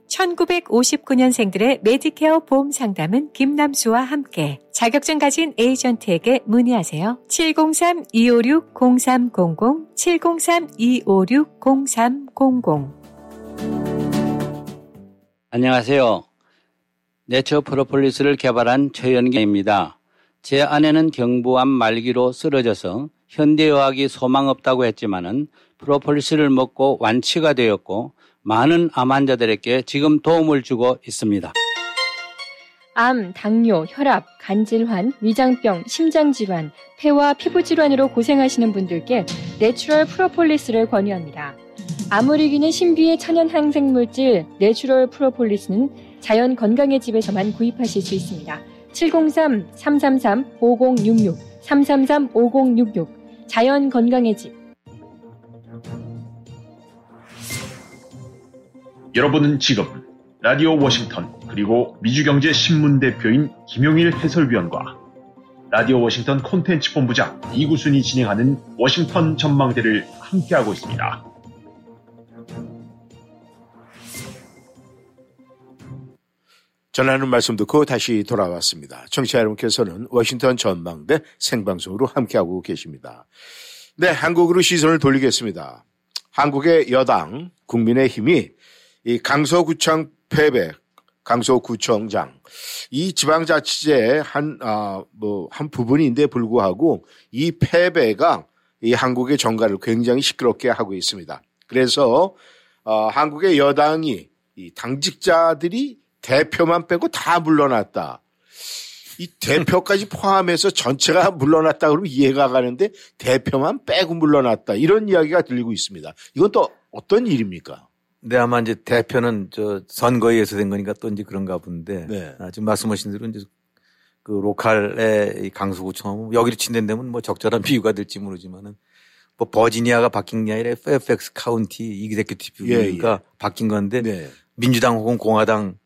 1959년생들의 메디케어 보험 상담은 김남수와 함께 자격증 가진 에이전트에게 문의하세요. 703-256-0300, 703-256-0300. 안녕하세요. 내추럴 프로폴리스를 개발한 최연기입니다. 제 아내는 경부암 말기로 쓰러져서 현대의학이 소망 없다고 했지만은 프로폴리스를 먹고 완치가 되었고 많은 암 환자들에게 지금 도움을 주고 있습니다. 암, 당뇨, 혈압, 간질환, 위장병, 심장질환, 폐와 피부질환으로 고생하시는 분들께 내추럴 프로폴리스를 권유합니다. 암을 이기는 신비의 천연 항생물질 내추럴 프로폴리스는 자연 건강의 집에서만 구입하실 수 있습니다. 703-333-5066, 333-5066, 자연 건강의 집. 여러분은 지금 라디오 워싱턴 그리고 미주경제 신문 대표인 김용일 해설위원과 라디오 워싱턴 콘텐츠 본부장 이구순이 진행하는 워싱턴 전망대를 함께하고 있습니다. 전하는 말씀 듣고 다시 돌아왔습니다. 청취자 여러분께서는 워싱턴 전망대 생방송으로 함께하고 계십니다. 네, 한국으로 시선을 돌리겠습니다. 한국의 여당 국민의힘이 이 강서구청 패배, 강서구청장 이 지방자치제의 한, 아, 뭐, 한 부분인데 불구하고 이 패배가 이 한국의 정가를 굉장히 시끄럽게 하고 있습니다. 그래서, 어, 한국의 여당이 이 당직자들이 대표만 빼고 다 물러났다. 이 대표까지 포함해서 전체가 물러났다 그러면 이해가 가는데 대표만 빼고 물러났다. 이런 이야기가 들리고 있습니다. 이건 또 어떤 일입니까? 네, 아마 이제 대표는 저 선거에 의해서 된 거니까 또 이제 그런가 본데. 네. 아, 지금 말씀하신 대로 이제 그 로컬의 이 강서구청 여기를 친댄다면 뭐 적절한 비유가 될지 모르지만은 뭐 버지니아가 바뀐 게 아니라 페어팩스 County Executive가 예, 바뀐 건데 네. 민주당 혹은 공화당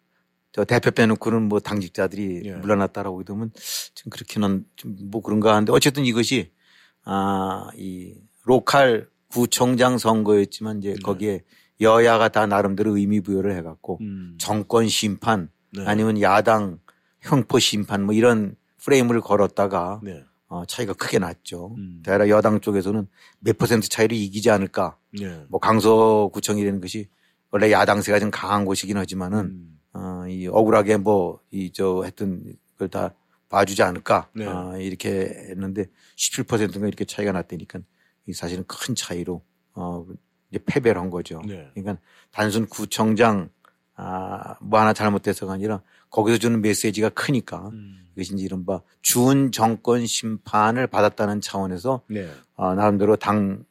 저 대표 빼놓고는 뭐 당직자들이 예. 물러났다라고 그러면 좀 그렇게는 좀 뭐 그런가 하는데 어쨌든 이것이 아, 이 local 구청장 선거였지만 네. 이제 거기에 여야가 다 나름대로 의미 부여를 해갖고 음. 정권 심판 네. 아니면 야당 횡포 심판 뭐 이런 프레임을 걸었다가 네. 어, 차이가 크게 났죠. 음. 대라 여당 쪽에서는 몇 퍼센트 차이로 이기지 않을까. 네. 뭐 강서구청이라는 것이 원래 야당세가 좀 강한 곳이긴 하지만은 음. 어, 이 억울하게 뭐 이 저 했던 걸다 봐주지 않을까. 네. 어, 이렇게 했는데 17%가 이렇게 차이가 났다니까 이 사실은 큰 차이로 어, 이제 패배를 한 거죠. 네. 그러니까 단순 구청장 아, 뭐 하나 잘못돼서가 아니라 거기서 주는 메시지가 크니까 음. 이것이 이제 이른바 준 정권 심판을 받았다는 차원에서 네. 어, 나름대로 당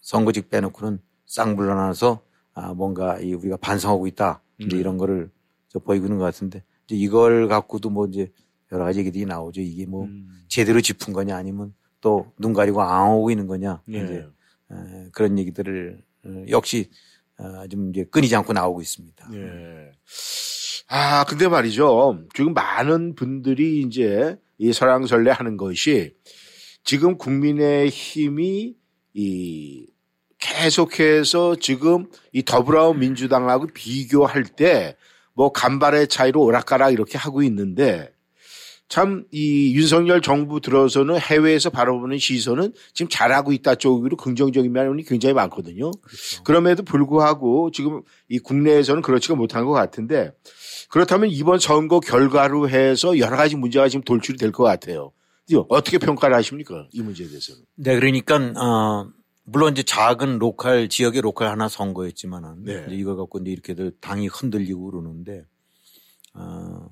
선거직 빼놓고는 쌍불러나서 아, 뭔가 이 우리가 반성하고 있다. 이제 네. 이런 거를 저 보이고 있는 것 같은데 이제 이걸 갖고도 뭐 이제 여러 가지 얘기들이 나오죠. 이게 뭐 음. 제대로 짚은 거냐 아니면 또 눈 가리고 앙하고 있는 거냐. 네. 이제 에, 그런 얘기들을 어, 역시 어, 좀 이제 끊이지 않고 나오고 있습니다. 예. 아, 근데 말이죠. 지금 많은 분들이 이제 이 설왕설래 하는 것이 지금 국민의 힘이 이 계속해서 지금 이 더불어온 민주당하고 비교할 때 뭐 간발의 차이로 오락가락 이렇게 하고 있는데 참 이 윤석열 정부 들어서는 해외에서 바라보는 시선은 지금 잘하고 있다 쪽으로 긍정적인 면이 굉장히 많거든요. 그럼에도 불구하고 지금 이 국내에서는 그렇지가 못한 것 같은데 그렇다면 이번 선거 결과로 해서 여러 가지 문제가 지금 돌출이 될 것 같아요. 이거 어떻게 평가를 하십니까? 이 문제에 대해서는. 네, 그러니까 어 물론 이제 작은 local 지역의 local 하나 선거였지만은 네. 이제 이걸 갖고 이제 이렇게들 당이 흔들리고 그러는데 어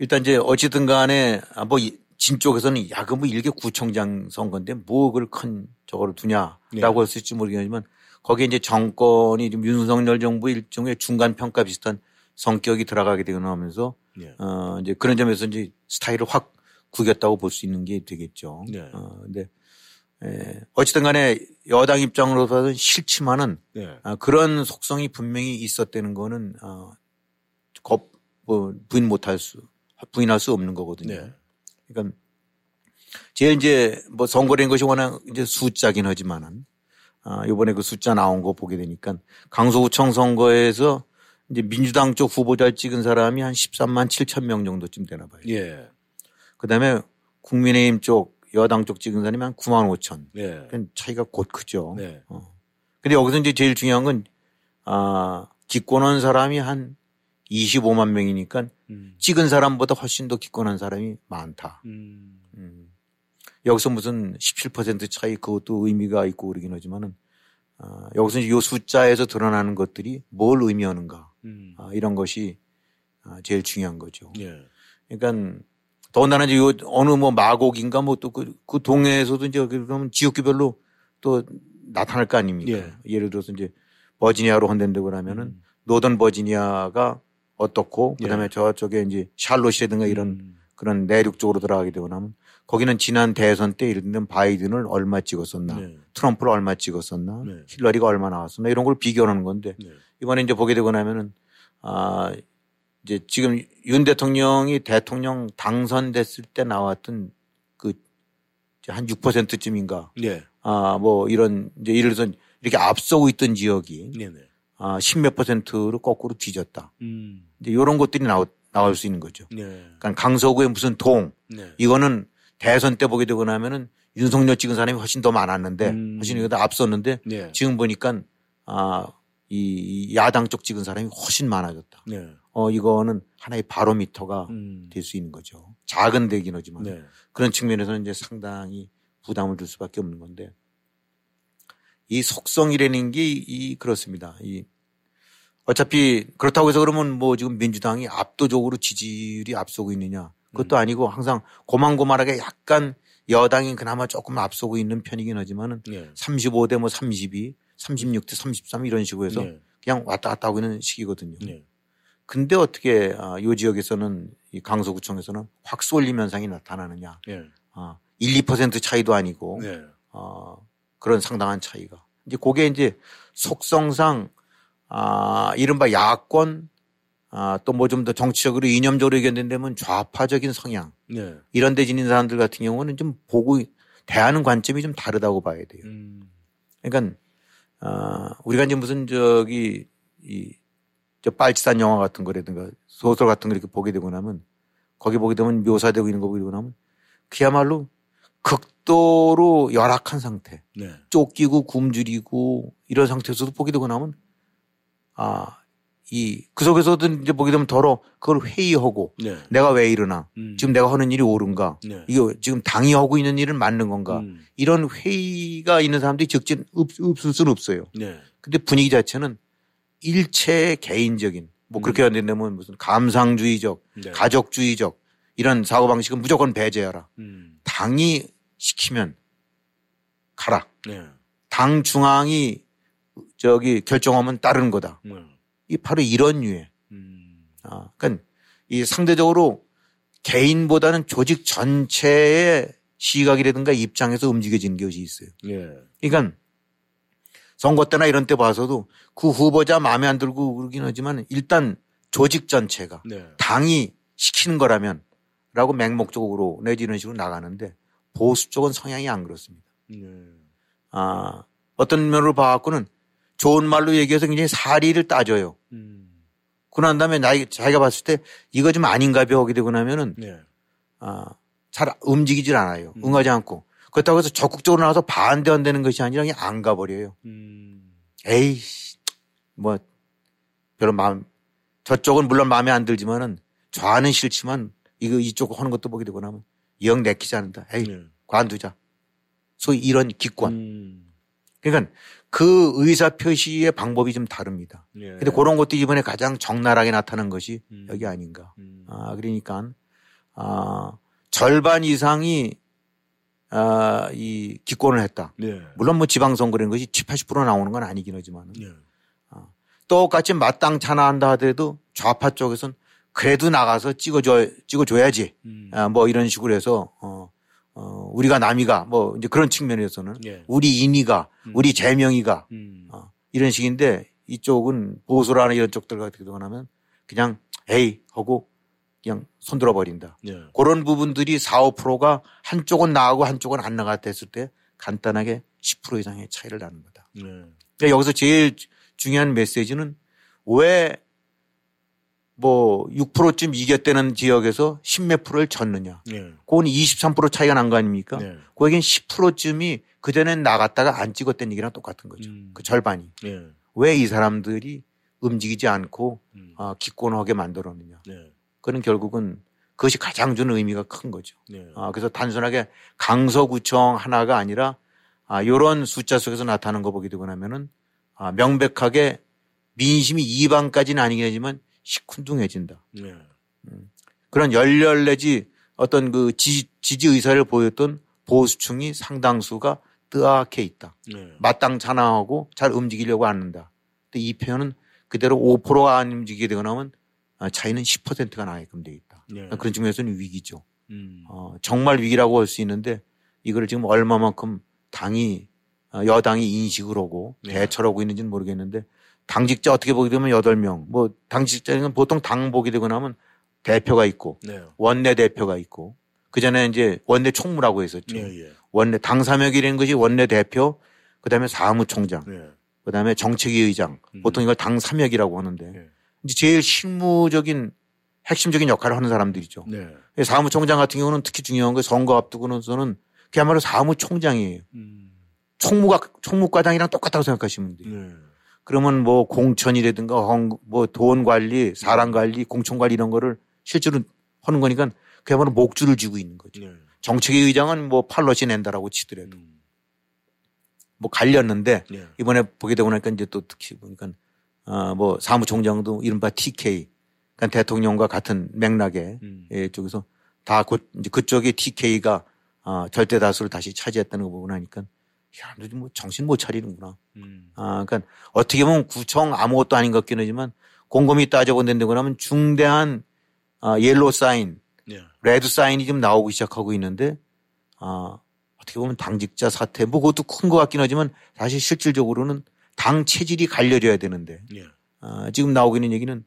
일단 이제 어찌든 간에 아, 뭐 진 쪽에서는 야 그 뭐 일개 구청장 선거인데 뭐 그걸 큰 저거를 두냐라고 네. 했을지 모르겠지만 거기에 이제 정권이 좀 윤석열 정부 일종의 중간 평가 비슷한 성격이 들어가게 되거나 하면서 네. 어 이제 그런 점에서 이제 스타일을 확 구겼다고 볼 수 있는 게 되겠죠. 네. 어 근데 에, 어찌든 간에 여당 입장으로서는 싫지만은 네. 아, 그런 속성이 분명히 있었다는 거는 어, 겁, 뭐 부인 못할 수 부인할 수 없는 거거든요. 네. 그러니까 제일 이제 뭐 선거된 것이 워낙 이제 숫자긴 하지만은 아, 요번에 그 숫자 나온 거 보게 되니까 강서구청 선거에서 이제 민주당 쪽 후보자를 찍은 사람이 한 13만 7천 명 정도쯤 되나 봐요. 예. 그 다음에 국민의힘 쪽 여당 쪽 찍은 사람이 한 9만 5천. 예. 그러니까 차이가 곧 크죠. 네. 어. 근데 여기서 이제 제일 중요한 건, 아, 기권한 사람이 한 25만 명이니까 음. 찍은 사람보다 훨씬 더 기권한 사람이 많다. 음. 음. 여기서 무슨 17% 차이 그것도 의미가 있고 그러긴 하지만은, 아, 여기서 이 숫자에서 드러나는 것들이 뭘 의미하는가. 음. 아, 이런 것이 아, 제일 중요한 거죠. 예. 그러니까 더군다나 이제 요 어느 뭐 마곡인가 뭐 또 그 그 동네에서도 이제 그러면 지역구별로 또 나타날 거 아닙니까? 예. 예를 들어서 이제 버지니아로 헌된다고 그러면은 음. 노던 버지니아가 어떻고 그다음에 예. 저쪽에 이제 샬롯이라든가 이런 음. 그런 내륙 쪽으로 들어가게 되고 나면 거기는 지난 대선 때 예를 들면 바이든을 얼마 찍었었나 네. 트럼프를 얼마 찍었었나 네. 힐러리가 얼마 나왔었나 이런 걸 비교하는 건데 네. 이번에 이제 보게 되고 나면은 아 이제 지금 윤 대통령이 대통령 당선됐을 때 나왔던 그 한 6%쯤인가 예. 아뭐 이런 이제 예를 들어서 이렇게 앞서고 있던 지역이 네네. 아 10몇 퍼센트로 거꾸로 뒤졌다. 음. 이제 이런 것들이 나오, 나올 수 있는 거죠. 네. 그러니까 강서구의 무슨 동 네. 이거는 대선 때 보게 되고 나면은 윤석열 찍은 사람이 훨씬 더 많았는데 음. 훨씬 이거 다 앞섰는데 네. 지금 보니까 아, 이 야당 쪽 찍은 사람이 훨씬 많아졌다. 네. 어, 이거는 하나의 바로미터가 음. 될수 있는 거죠. 작은 데긴 하지만 네. 그런 측면에서는 이제 상당히 부담을 줄 수밖에 없는 건데 이 속성이라는 게 이 그렇습니다. 이 어차피 그렇다고 해서 그러면 뭐 지금 민주당이 압도적으로 지지율이 앞서고 있느냐 그것도 아니고 항상 고만고만하게 약간 여당이 그나마 조금 앞서고 있는 편이긴 하지만은 네. 35대 뭐 32, 36대 33 이런 식으로 해서 네. 그냥 왔다 갔다 하고 있는 시기거든요. 네. 근데 어떻게 아, 이 지역에서는 이 강서구청에서는 확 쏠림 현상이 나타나느냐. 네. 아, 1, 2% 차이도 아니고 네. 어, 그런 상당한 차이가. 이제 그게 이제 속성상 아, 이른바 야권 아, 또 뭐 좀 더 정치적으로 이념적으로 의견된다면 좌파적인 성향 네. 이런 데 지닌 사람들 같은 경우는 좀 보고 대하는 관점이 좀 다르다고 봐야 돼요. 음. 그러니까 아, 우리가 이제 무슨 저기 이저 빨치산 영화 같은 거라든가 소설 같은 거 이렇게 보게 되고 나면 거기 보게 되면 묘사되고 있는 거 보게 되고 나면 그야말로 극도로 열악한 상태. 네. 쫓기고 굶주리고 이런 상태에서도 보게 되고 나면 아, 이, 그 속에서도 이제 보게 되면 더러 그걸 회의하고 네. 내가 왜 이러나 음. 지금 내가 하는 일이 옳은가 네. 이거 지금 당이 하고 있는 일은 맞는 건가 음. 이런 회의가 있는 사람들이 적진 없, 없을 수는 없어요. 네. 근데 분위기 자체는 일체 개인적인 뭐 그렇게 한다면 무슨 감상주의적, 네. 가족주의적 이런 사고 방식은 무조건 배제하라. 음. 당이 시키면 가라. 네. 당 중앙이 저기 결정하면 따르는 거다. 네. 이 바로 이런 유해. 음. 아, 그러니까 이 상대적으로 개인보다는 조직 전체의 시각이라든가 입장에서 움직여지는 것이 있어요. 예. 그러니까 선거 때나 이런 때 봐서도 그 후보자 마음에 안 들고 그러긴 하지만 일단 조직 전체가 네. 당이 시키는 거라면 라고 맹목적으로 내지 이런 식으로 나가는데 보수 쪽은 성향이 안 그렇습니다. 네. 아, 어떤 면으로 봐갖고는 좋은 말로 얘기해서 굉장히 사리를 따져요. 음. 그난 다음에 나, 자기가 봤을 때 이거 좀 아닌가 벼 하게 되고 나면은 네. 아, 잘 움직이질 않아요. 응하지 않고. 그렇다고 해서 적극적으로 나와서 반대한다는 것이 아니라 그냥 안 가버려요. 음. 에이, 뭐, 별로 마음, 저쪽은 물론 마음에 안 들지만은 좌는 싫지만 이거 이쪽 하는 것도 보게 되고 나면 영 내키지 않는다. 에이, 네. 관두자. 소위 이런 기권. 음. 그러니까 그 의사 표시의 방법이 좀 다릅니다. 예. 근데 그런 것도 이번에 가장 적나라하게 나타난 것이 음. 여기 아닌가. 아, 그러니까, 아, 절반 이상이, 아, 이 기권을 했다. 네. 물론 뭐 지방선거라는 것이 7, 80% 나오는 건 아니긴 하지만 네. 똑같이 마땅 찬화한다 하더라도 좌파 쪽에선 그래도 나가서 찍어줘, 찍어줘야지. 음. 아, 뭐 이런 식으로 해서, 어, 어, 우리가 남이가 뭐 이제 그런 측면에서는 예. 우리 인이가, 우리 재명이가 음. 어, 이런 식인데 이쪽은 보수라는 이런 쪽들 같은 경우 하면 그냥 에이 하고 그냥 손들어 버린다. 예. 그런 부분들이 4, 5%가 한쪽은 나가고 한쪽은 안 나갔다 했을 때 간단하게 10% 이상의 차이를 나는 거다. 네. 그러니까 여기서 제일 중요한 메시지는 왜 뭐 6%쯤 이겼다는 지역에서 10몇 프로를 졌느냐. 네. 그건 23% 차이가 난 거 아닙니까? 네. 거긴 10%쯤이 그전엔 나갔다가 안 찍었다는 얘기랑 똑같은 거죠. 음. 그 절반이. 네. 왜이 사람들이 움직이지 않고 아, 기권하게 만들었느냐. 네. 그는 결국은 그것이 가장 주는 의미가 큰 거죠. 네. 아, 그래서 단순하게 강서구청 하나가 아니라 아, 요런 숫자 속에서 나타나는 거 보게 되고 나면은 아, 명백하게 민심이 이방까지는 아니긴 하지만 시큰둥해진다. 네. 그런 열렬 내지 어떤 그 지지, 지지 의사를 보였던 보수층이 상당수가 뜨악해 있다. 네. 마땅 찬화하고 잘 움직이려고 않는다. 근데 이 표현은 그대로 5%가 안 움직이게 되고 나면 아, 차이는 10%가 나게끔 돼 있다. 네. 그런 측면에서는 위기죠. 음. 어, 정말 위기라고 할 수 있는데 이거를 지금 얼마만큼 당이 어, 여당이 인식을 하고 네. 대처를 하고 있는지는 모르겠는데 당직자 어떻게 보게 되면 8명 뭐 당직자는 보통 당 보게 되고 나면 대표가 있고 네. 원내 대표가 있고 그 전에 이제 원내 총무라고 했었죠. 예, 예. 원내 당사명이라는 것이 원내 대표, 그다음에 사무총장, 네. 그다음에 정책위 의장. 음. 보통 이걸 당사명이라고 하는데 네. 이제 제일 실무적인 핵심적인 역할을 하는 사람들이죠. 네. 사무총장 같은 경우는 특히 중요한 게 선거 앞두고는서는 그야말로 사무총장이에요. 음. 총무가 총무과장이랑 똑같다고 생각하시면 돼요. 네. 그러면 뭐 공천이라든가 뭐 돈 관리, 사람 관리, 공천 관리 이런 거를 실제로 하는 거니까 그야말로 목줄을 쥐고 있는 거죠. 네. 정책위 의장은 뭐 팔럿이 낸다라고 치더라도 뭐 갈렸는데 네. 이번에 보게 되고 나니까 이제 또 특히 보니까 아뭐 사무총장도 이른바 TK 그러니까 대통령과 같은 맥락의 음. 예, 쪽에서 다 그, 이제 그쪽에 TK가 아, 절대 다수를 다시 차지했다는 거 보고 나니까 야, 너뭐 정신 못 차리는구나. 음. 아, 그러니까 어떻게 보면 구청 아무것도 아닌 것 같긴 하지만 곰곰이 따져본다고 하면 중대한 아, 옐로 사인, 네. 레드 사인이 좀 나오기 시작하고 있는데 아, 어떻게 보면 당직자 사태, 뭐 그것도 큰 것 같긴 하지만 사실 실질적으로는 당 체질이 갈려져야 되는데 네. 아, 지금 나오고 있는 얘기는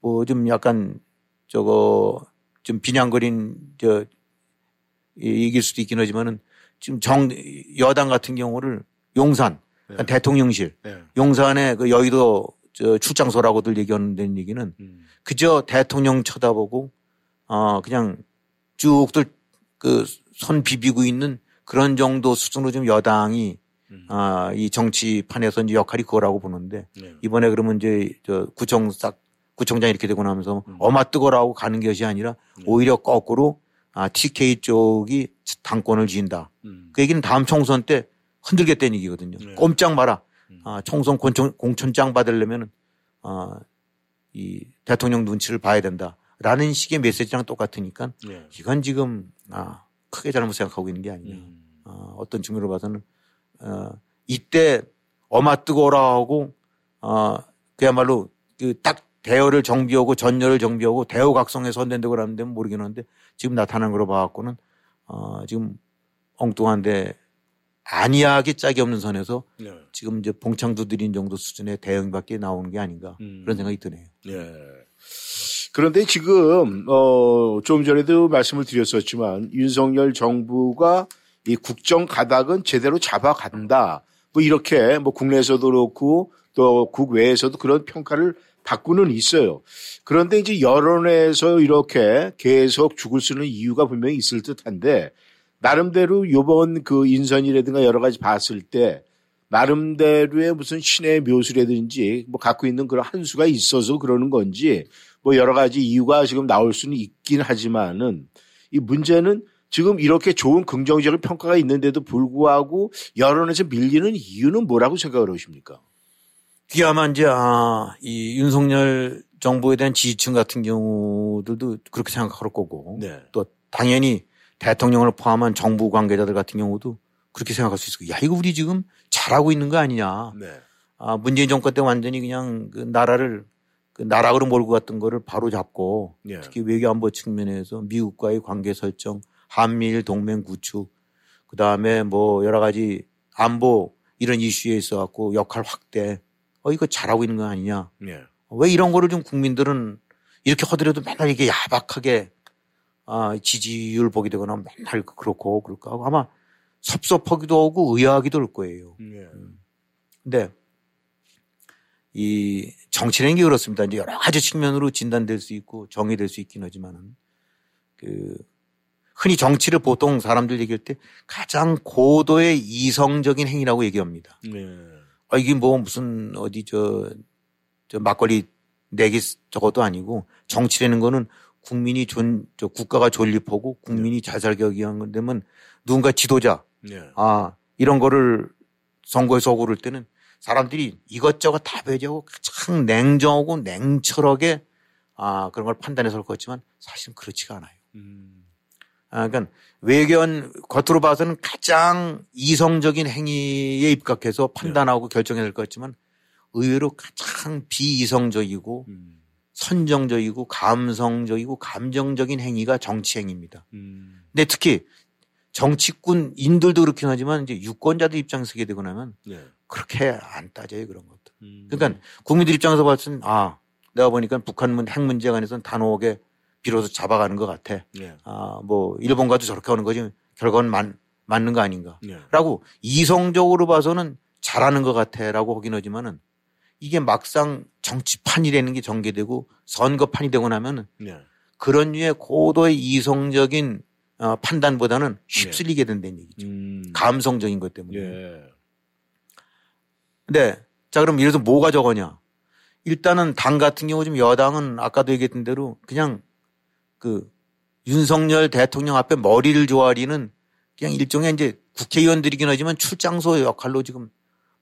뭐 좀 약간 저거 좀 비냥거린 저 이- 얘기일 수도 있긴 하지만은 지금 정 여당 같은 경우를 용산 그러니까 대통령실 네. 용산의 그 여의도 저 출장소라고들 얘기하는 데는 얘기는 음. 그저 대통령 쳐다보고 어 그냥 쭉들 그 손 비비고 있는 그런 정도 수준으로 좀 여당이 아, 이 정치판에서 이제 역할이 그거라고 보는데 네. 이번에 그러면 이제 저 구청 싹 구청장 이렇게 되고 나면서 음. 어마 뜨거라고 가는 것이 아니라 네. 오히려 거꾸로 아, TK 쪽이 당권을 쥔다. 그 얘기는 다음 총선 때 흔들겠다는 얘기거든요. 네. 꼼짝 마라. 음. 아, 총선 공천, 공천장 받으려면은 아, 이 대통령 눈치를 봐야 된다. 라는 식의 메시지랑 똑같으니까 네. 이건 지금 아, 크게 잘못 생각하고 있는 게 아니냐. 음. 어, 어떤 측면으로 봐서는 어, 이때 어마 뜨거라 하고 어, 그야말로 그 딱 대여를 정비하고 전열을 정비하고 대우각성에 선된다고 하는 데는 모르겠는데 지금 나타난 거로 봐갖고는 어, 지금 엉뚱한데 아니하게 짝이 없는 선에서 네. 지금 이제 봉창 두드린 정도 수준의 대응밖에 나오는 게 아닌가 음. 그런 생각이 드네요. 예. 그런데 지금 어, 좀 전에도 말씀을 드렸었지만 윤석열 정부가 이 국정 가닥은 제대로 잡아간다. 뭐 이렇게 뭐 국내에서도 그렇고 또 국외에서도 그런 평가를 받고는 있어요. 그런데 이제 여론에서 이렇게 계속 죽을 수는 이유가 분명히 있을 듯한데 나름대로 요번 그 인선이라든가 여러 가지 봤을 때 나름대로의 무슨 신의 묘수라든지 뭐 갖고 있는 그런 한 수가 있어서 그러는 건지 뭐 여러 가지 이유가 지금 나올 수는 있긴 하지만은 이 문제는 지금 이렇게 좋은 긍정적인 평가가 있는데도 불구하고 여론에서 밀리는 이유는 뭐라고 생각을 하십니까? 그야만 이제 아, 이 윤석열 정부에 대한 지지층 같은 경우들도 그렇게 생각할 거고 네. 또 당연히 대통령을 포함한 정부 관계자들 같은 경우도 그렇게 생각할 수 있을 거야. 야 이거 우리 지금 잘하고 있는 거 아니냐. 네. 아, 문재인 정권 때 완전히 그냥 그 나라를 그 나락으로 몰고 갔던 거를 바로 잡고 예. 특히 외교안보 측면에서 미국과의 관계 설정, 한미일 동맹 구축, 그 다음에 뭐 여러 가지 안보 이런 이슈에 있어 갖고 역할 확대, 어 이거 잘하고 있는 거 아니냐? 예. 왜 이런 거를 좀 국민들은 이렇게 하더라도 맨날 이게 야박하게 아, 지지율 보게 되거나 맨날 그렇고 그럴까 하고 아마 섭섭하기도 하고 의아하기도 할 거예요. 예. 근데 이 정치라는 게 그렇습니다. 이제 여러 가지 측면으로 진단될 수 있고 정의될 수 있긴 하지만은 그 흔히 정치를 보통 사람들 얘기할 때 가장 고도의 이성적인 행위라고 얘기합니다. 네. 아, 이게 뭐 무슨 어디 저, 저 막걸리 내기 저것도 아니고 정치라는 거는 국민이 존, 저 국가가 존립하고 국민이 잘 살게 하기 위한 건데면 누군가 지도자 네. 아, 이런 거를 선거에서 고를 때는 사람들이 이것저것 다 배제하고 가장 냉정하고 냉철하게 아, 그런 걸 판단해서 같지만 사실은 그렇지가 않아요. 아, 그러니까 외견 겉으로 봐서는 가장 이성적인 행위에 입각해서 판단하고 결정해야 될 것 같지만 의외로 가장 비이성적이고 선정적이고 감성적이고 감정적인 행위가 정치 행위입니다. 근데 특히 정치꾼인들도 그렇긴 하지만 이제 유권자들 입장에서 서게 되고 나면 네. 그렇게 안 따져요 그런 것들. 그러니까 국민들 입장에서 봤을 때는 아 내가 보니까 북한 문, 핵 문제 관해서는 단호하게 비로소 잡아가는 것 같아. 네. 아뭐 일본과도 저렇게 하는 거지 결과는 맞, 맞는 거 아닌가. 네. 라고 이성적으로 봐서는 잘하는 것 같아라고 하긴 하지만은 이게 막상 정치판이라는 게 전개되고 선거판이 되고 나면은 네. 그런 류의 고도의 이성적인 어, 판단보다는 휩쓸리게 된다는 얘기죠. 감성적인 것 때문에. 예. 근데 자 그럼 이래서 뭐가 저거냐? 일단은 당 같은 경우 좀 여당은 아까도 얘기했던 대로 그냥 그 윤석열 대통령 앞에 머리를 조아리는 그냥 일종의 이제 국회의원들이긴 하지만 출장소 역할로 지금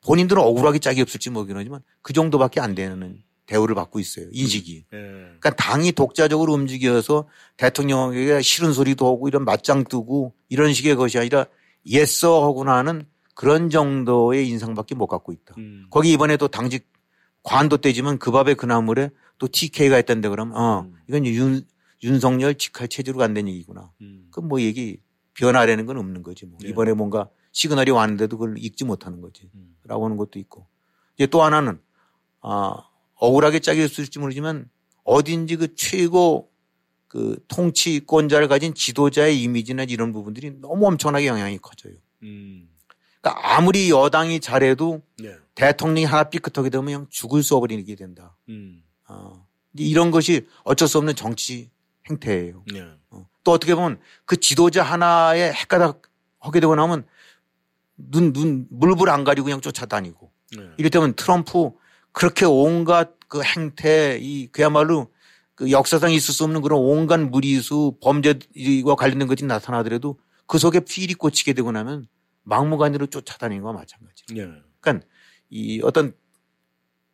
본인들은 억울하게 짝이 없을지 모르긴 하지만 그 정도밖에 안 되는 대우를 받고 있어요. 인식이. 예. 그러니까 당이 독자적으로 움직여서 대통령에게 싫은 소리도 하고 이런 맞짱 뜨고 이런 식의 것이 아니라 예서 하고 나는 그런 정도의 인상밖에 못 갖고 있다. 거기 이번에 또 당직 관도 때지만 그 밥에 그 나물에 또 TK가 있던데 그러면 어 이건 윤 윤석열 직할 체제로 간다는 얘기구나. 그럼 뭐 얘기 변화라는 건 없는 거지 뭐. 이번에 뭔가 시그널이 왔는데도 그걸 읽지 못하는 거지. 라고 하는 것도 있고. 이제 또 하나는 아 억울하게 짝이 있을지 모르지만 어딘지 그 최고 그 통치권자를 가진 지도자의 이미지나 이런 부분들이 너무 엄청나게 영향이 커져요. 그러니까 아무리 여당이 잘해도 네. 대통령이 하나 삐끗하게 되면 그냥 죽을 수 없어버리게 된다. 어. 이제 이런 것이 어쩔 수 없는 정치 행태예요. 네. 또 어떻게 보면 그 지도자 하나의 핵가닥 하게 되고 나면 눈, 눈, 물불 안 가리고 그냥 쫓아다니고. 네. 이럴 때면 트럼프 그렇게 온갖 그 행태, 이 그야말로 그 역사상 있을 수 없는 그런 온갖 무리수 범죄와 관련된 것이 나타나더라도 그 속에 필이 꽂히게 되고 나면 막무가내로 쫓아다니는 거와 마찬가지. 네. 그러니까 이 어떤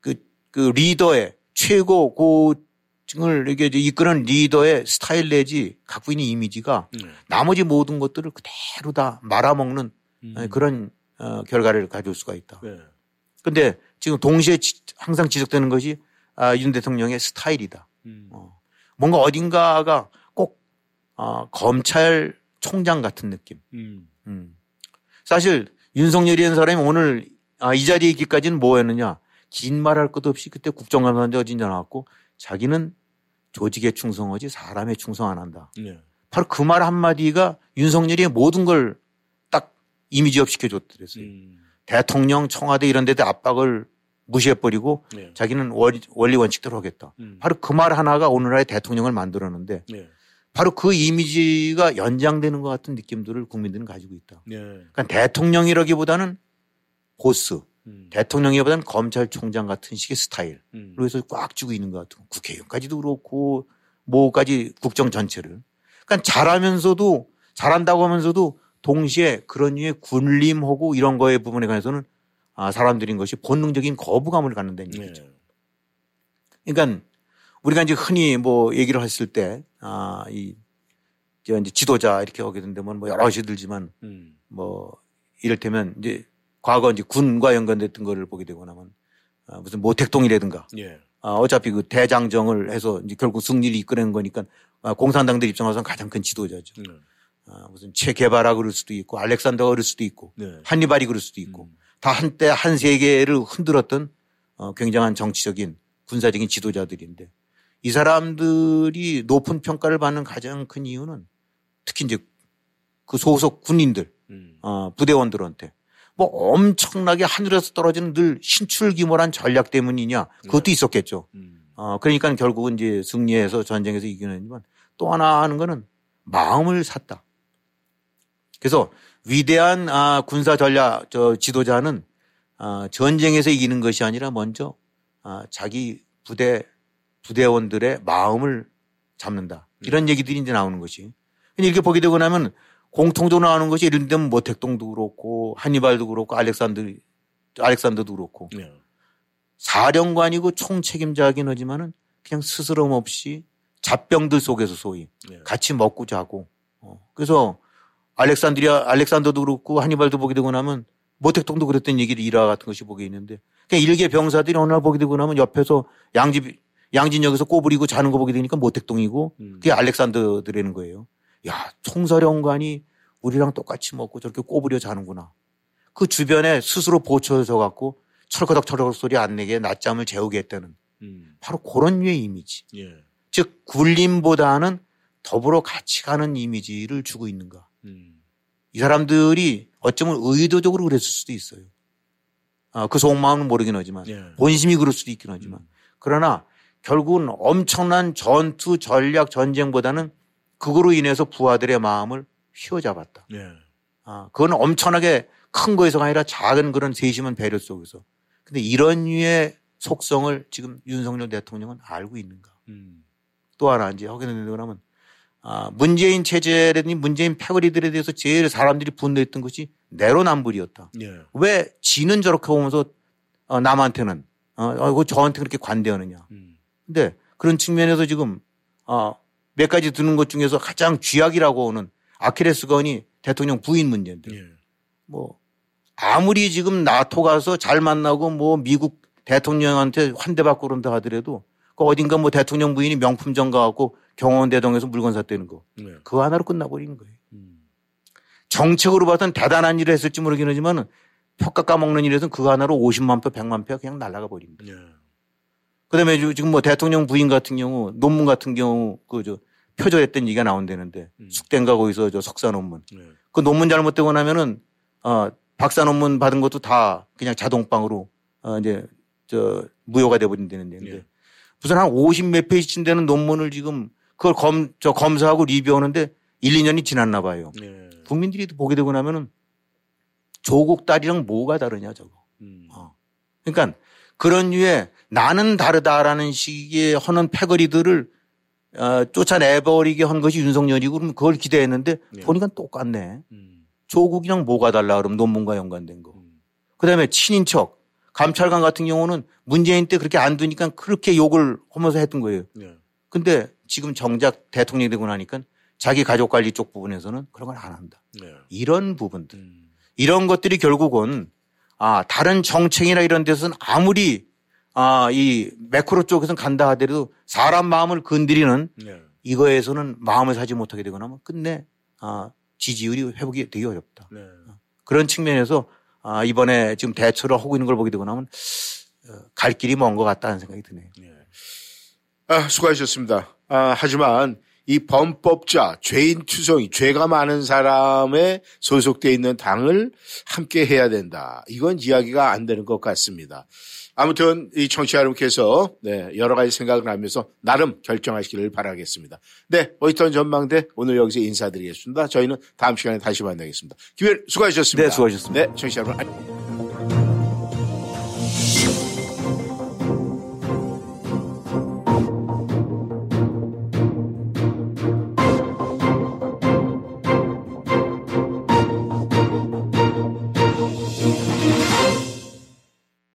그, 그 리더의 최고 고층 을 이게 이끄는 리더의 스타일 내지 갖고 있는 이미지가 네. 나머지 모든 것들을 그대로 다 말아먹는 음. 그런 어, 결과를 가져올 수가 있다. 네. 근데 지금 동시에 지- 항상 지적되는 것이 아, 윤 대통령의 스타일이다. 음. 어, 뭔가 어딘가가 꼭 어, 검찰총장 같은 느낌. 음. 음. 사실 윤석열이라는 사람이 오늘 아, 이 자리에 있기까지는 뭐였느냐. 긴 말할 것도 없이 그때 국정감사인데 어딘지 나왔고 자기는 조직에 충성하지 사람에 충성 안 한다. 네. 바로 그 말 한마디가 윤석열이 모든 걸 딱 이미지업 시켜줬더랬어요. 음. 대통령, 청와대 이런 데도 압박을 무시해버리고 네. 자기는 원리, 원칙대로 하겠다. 음. 바로 그 말 하나가 오늘날의 대통령을 만들었는데 네. 바로 그 이미지가 연장되는 것 같은 느낌들을 국민들은 가지고 있다. 네. 그러니까 대통령이라기보다는 보스, 음. 대통령이보다는 검찰총장 같은 식의 스타일. 음. 그래서 꽉 쥐고 있는 것 같은 국회의원까지도 그렇고 뭐까지 국정 전체를. 그러니까 잘하면서도 잘한다고 하면서도 동시에 그런 류의 군림하고 이런 거의 부분에 관해서는 아, 사람들인 것이 본능적인 거부감을 갖는다는 네. 얘기죠. 그러니까 우리가 이제 흔히 뭐 얘기를 했을 때, 아, 이, 저 이제 지도자 이렇게 하게 된다면 뭐 여러 가지 들지만 음. 뭐 이를테면 이제 과거 이제 군과 연관됐던 거를 보게 되고 나면 아, 무슨 모택동이라든가 예. 아, 어차피 그 대장정을 해서 이제 결국 승리를 이끌어낸 거니까 아, 공산당들 입장에서는 가장 큰 지도자죠. 네. 아, 무슨 체게바라 그럴 수도 있고 알렉산더가 그럴 수도 있고 네. 한니발이 그럴 수도 있고 다 한때 한 세계를 흔들었던 어, 굉장한 정치적인 군사적인 지도자들인데 이 사람들이 높은 평가를 받는 가장 큰 이유는 특히 이제 그 소속 군인들, 음. 어, 부대원들한테 뭐 엄청나게 하늘에서 떨어지는 늘 신출귀몰한 전략 때문이냐 그것도 있었겠죠. 어, 그러니까 결국은 이제 승리해서 전쟁에서 이기는 했지만 또 하나 하는 거는 마음을 샀다. 그래서 위대한 아, 군사 전략 저 지도자는 아, 전쟁에서 이기는 것이 아니라 먼저 아, 자기 부대 부대원들의 마음을 잡는다. 이런 얘기들이 이제 나오는 것이. 이렇게 보게 되고 나면 공통적으로 나오는 것이 이런 데면 모택동도 그렇고 한니발도 그렇고 알렉산드 알렉산더도 그렇고 네. 사령관이고 총책임자이긴 하지만은 그냥 스스럼 없이 잡병들 속에서 소위 네. 같이 먹고 자고 어. 그래서 알렉산드리아 알렉산더도 그렇고 한니발도 보게 되고 나면 모택동도 그랬던 얘기를 일화 같은 것이 보게 있는데 그냥 일개 병사들이 어느 날 보게 되고 나면 옆에서 양집 양진역에서 꼬부리고 자는 거 보게 되니까 모택동이고 그게 알렉산더들이라는 거예요. 야 총사령관이 우리랑 똑같이 먹고 저렇게 꼬부려 자는구나. 그 주변에 스스로 보초져 갖고 철거덕 철거덕 소리 안 내게 낮잠을 재우게 했다는 음. 바로 그런 류의 이미지. 예. 즉 굴림보다는 더불어 같이 가는 이미지를 주고 있는가. 음. 이 사람들이 어쩌면 의도적으로 그랬을 수도 있어요. 아, 그 속마음은 모르긴 하지만 예. 본심이 그럴 수도 있긴 하지만 그러나 결국은 엄청난 전투 전략 전쟁보다는 그거로 인해서 부하들의 마음을 휘어잡았다. 예. 아, 그건 엄청나게 큰 거에서가 아니라 작은 그런 세심한 배려 속에서. 근데 이런 류의 속성을 지금 윤석열 대통령은 알고 있는가. 음. 또 하나 이제 하게 되는 거라면 아, 문재인 체제라든지 문재인 패거리들에 대해서 제일 사람들이 분노했던 것이 내로남불이었다. 예. 왜 지는 저렇게 보면서 어, 남한테는 어, 어, 그 저한테 그렇게 관대하느냐. 근데 그런 측면에서 지금 어, 몇 가지 드는 것 중에서 가장 쥐약이라고 하는 아킬레스건이 대통령 부인 문제인데 예. 뭐 아무리 지금 나토 가서 잘 만나고 뭐 미국 대통령한테 환대받고 그런다 하더라도 그 어딘가 뭐 대통령 부인이 명품점 가갖고 경호원 대동에서 물건 샀다는 거. 네. 그거 하나로 끝나버리는 거예요. 정책으로 봐서는 대단한 일을 했을지 모르긴 하지만은 표가 까먹는 일에서는 그거 하나로 50만 표, 100만 표 그냥 날아가 버립니다. 예. 그 다음에 지금 뭐 대통령 부인 같은 경우 논문 같은 경우 그 저 표절했던 얘기가 나온다는데 숙대인가 거기서 저 석사 논문. 그 논문 잘못되고 나면은 어 박사 논문 받은 것도 다 그냥 자동방으로 어 이제 저 무효가 돼버린다는 얘기인데 무슨 한 50 몇 페이지쯤 되는 논문을 지금 그걸 검, 저 검사하고 리뷰하는데 1, 2년이 지났나 봐요. 국민들이 보게 되고 나면은 조국 딸이랑 뭐가 다르냐 저거. 어. 그러니까 그런 류의 나는 다르다라는 식의 하는 패거리들을 어, 쫓아내버리게 한 것이 윤석열이고 그러면 그걸 기대했는데 보니까 똑같네. 조국이랑 뭐가 달라 그러면 논문과 연관된 거. 그다음에 친인척 감찰관 같은 경우는 문재인 때 그렇게 안 두니까 그렇게 욕을 하면서 했던 거예요. 근데 지금 정작 대통령이 되고 나니까 자기 가족 관리 쪽 부분에서는 그런 걸 안 한다. 이런 부분들. 이런 것들이 결국은 아, 다른 정책이나 이런 데서는 아무리 아, 이 매크로 쪽에서는 간다 하더라도 사람 마음을 건드리는 이거에서는 마음을 사지 못하게 되거나 하면 끝내 아, 지지율이 회복이 되게 어렵다. 그런 측면에서 아, 이번에 지금 대처를 하고 있는 걸 보게 되고 나면 어, 갈 길이 먼 것 같다는 생각이 드네요. 아, 수고하셨습니다. 아, 하지만 이 범법자, 죄인 투성이, 죄가 많은 사람에 소속돼 있는 당을 함께 해야 된다. 이건 이야기가 안 되는 것 같습니다. 아무튼 이 청취자 여러분께서 네, 여러 가지 생각을 하면서 나름 결정하시기를 바라겠습니다. 네, 워싱턴 전망대 오늘 여기서 인사드리겠습니다. 저희는 다음 시간에 다시 만나겠습니다. 김일 수고하셨습니다. 네, 수고하셨습니다. 네, 청취자 여러분. 안녕.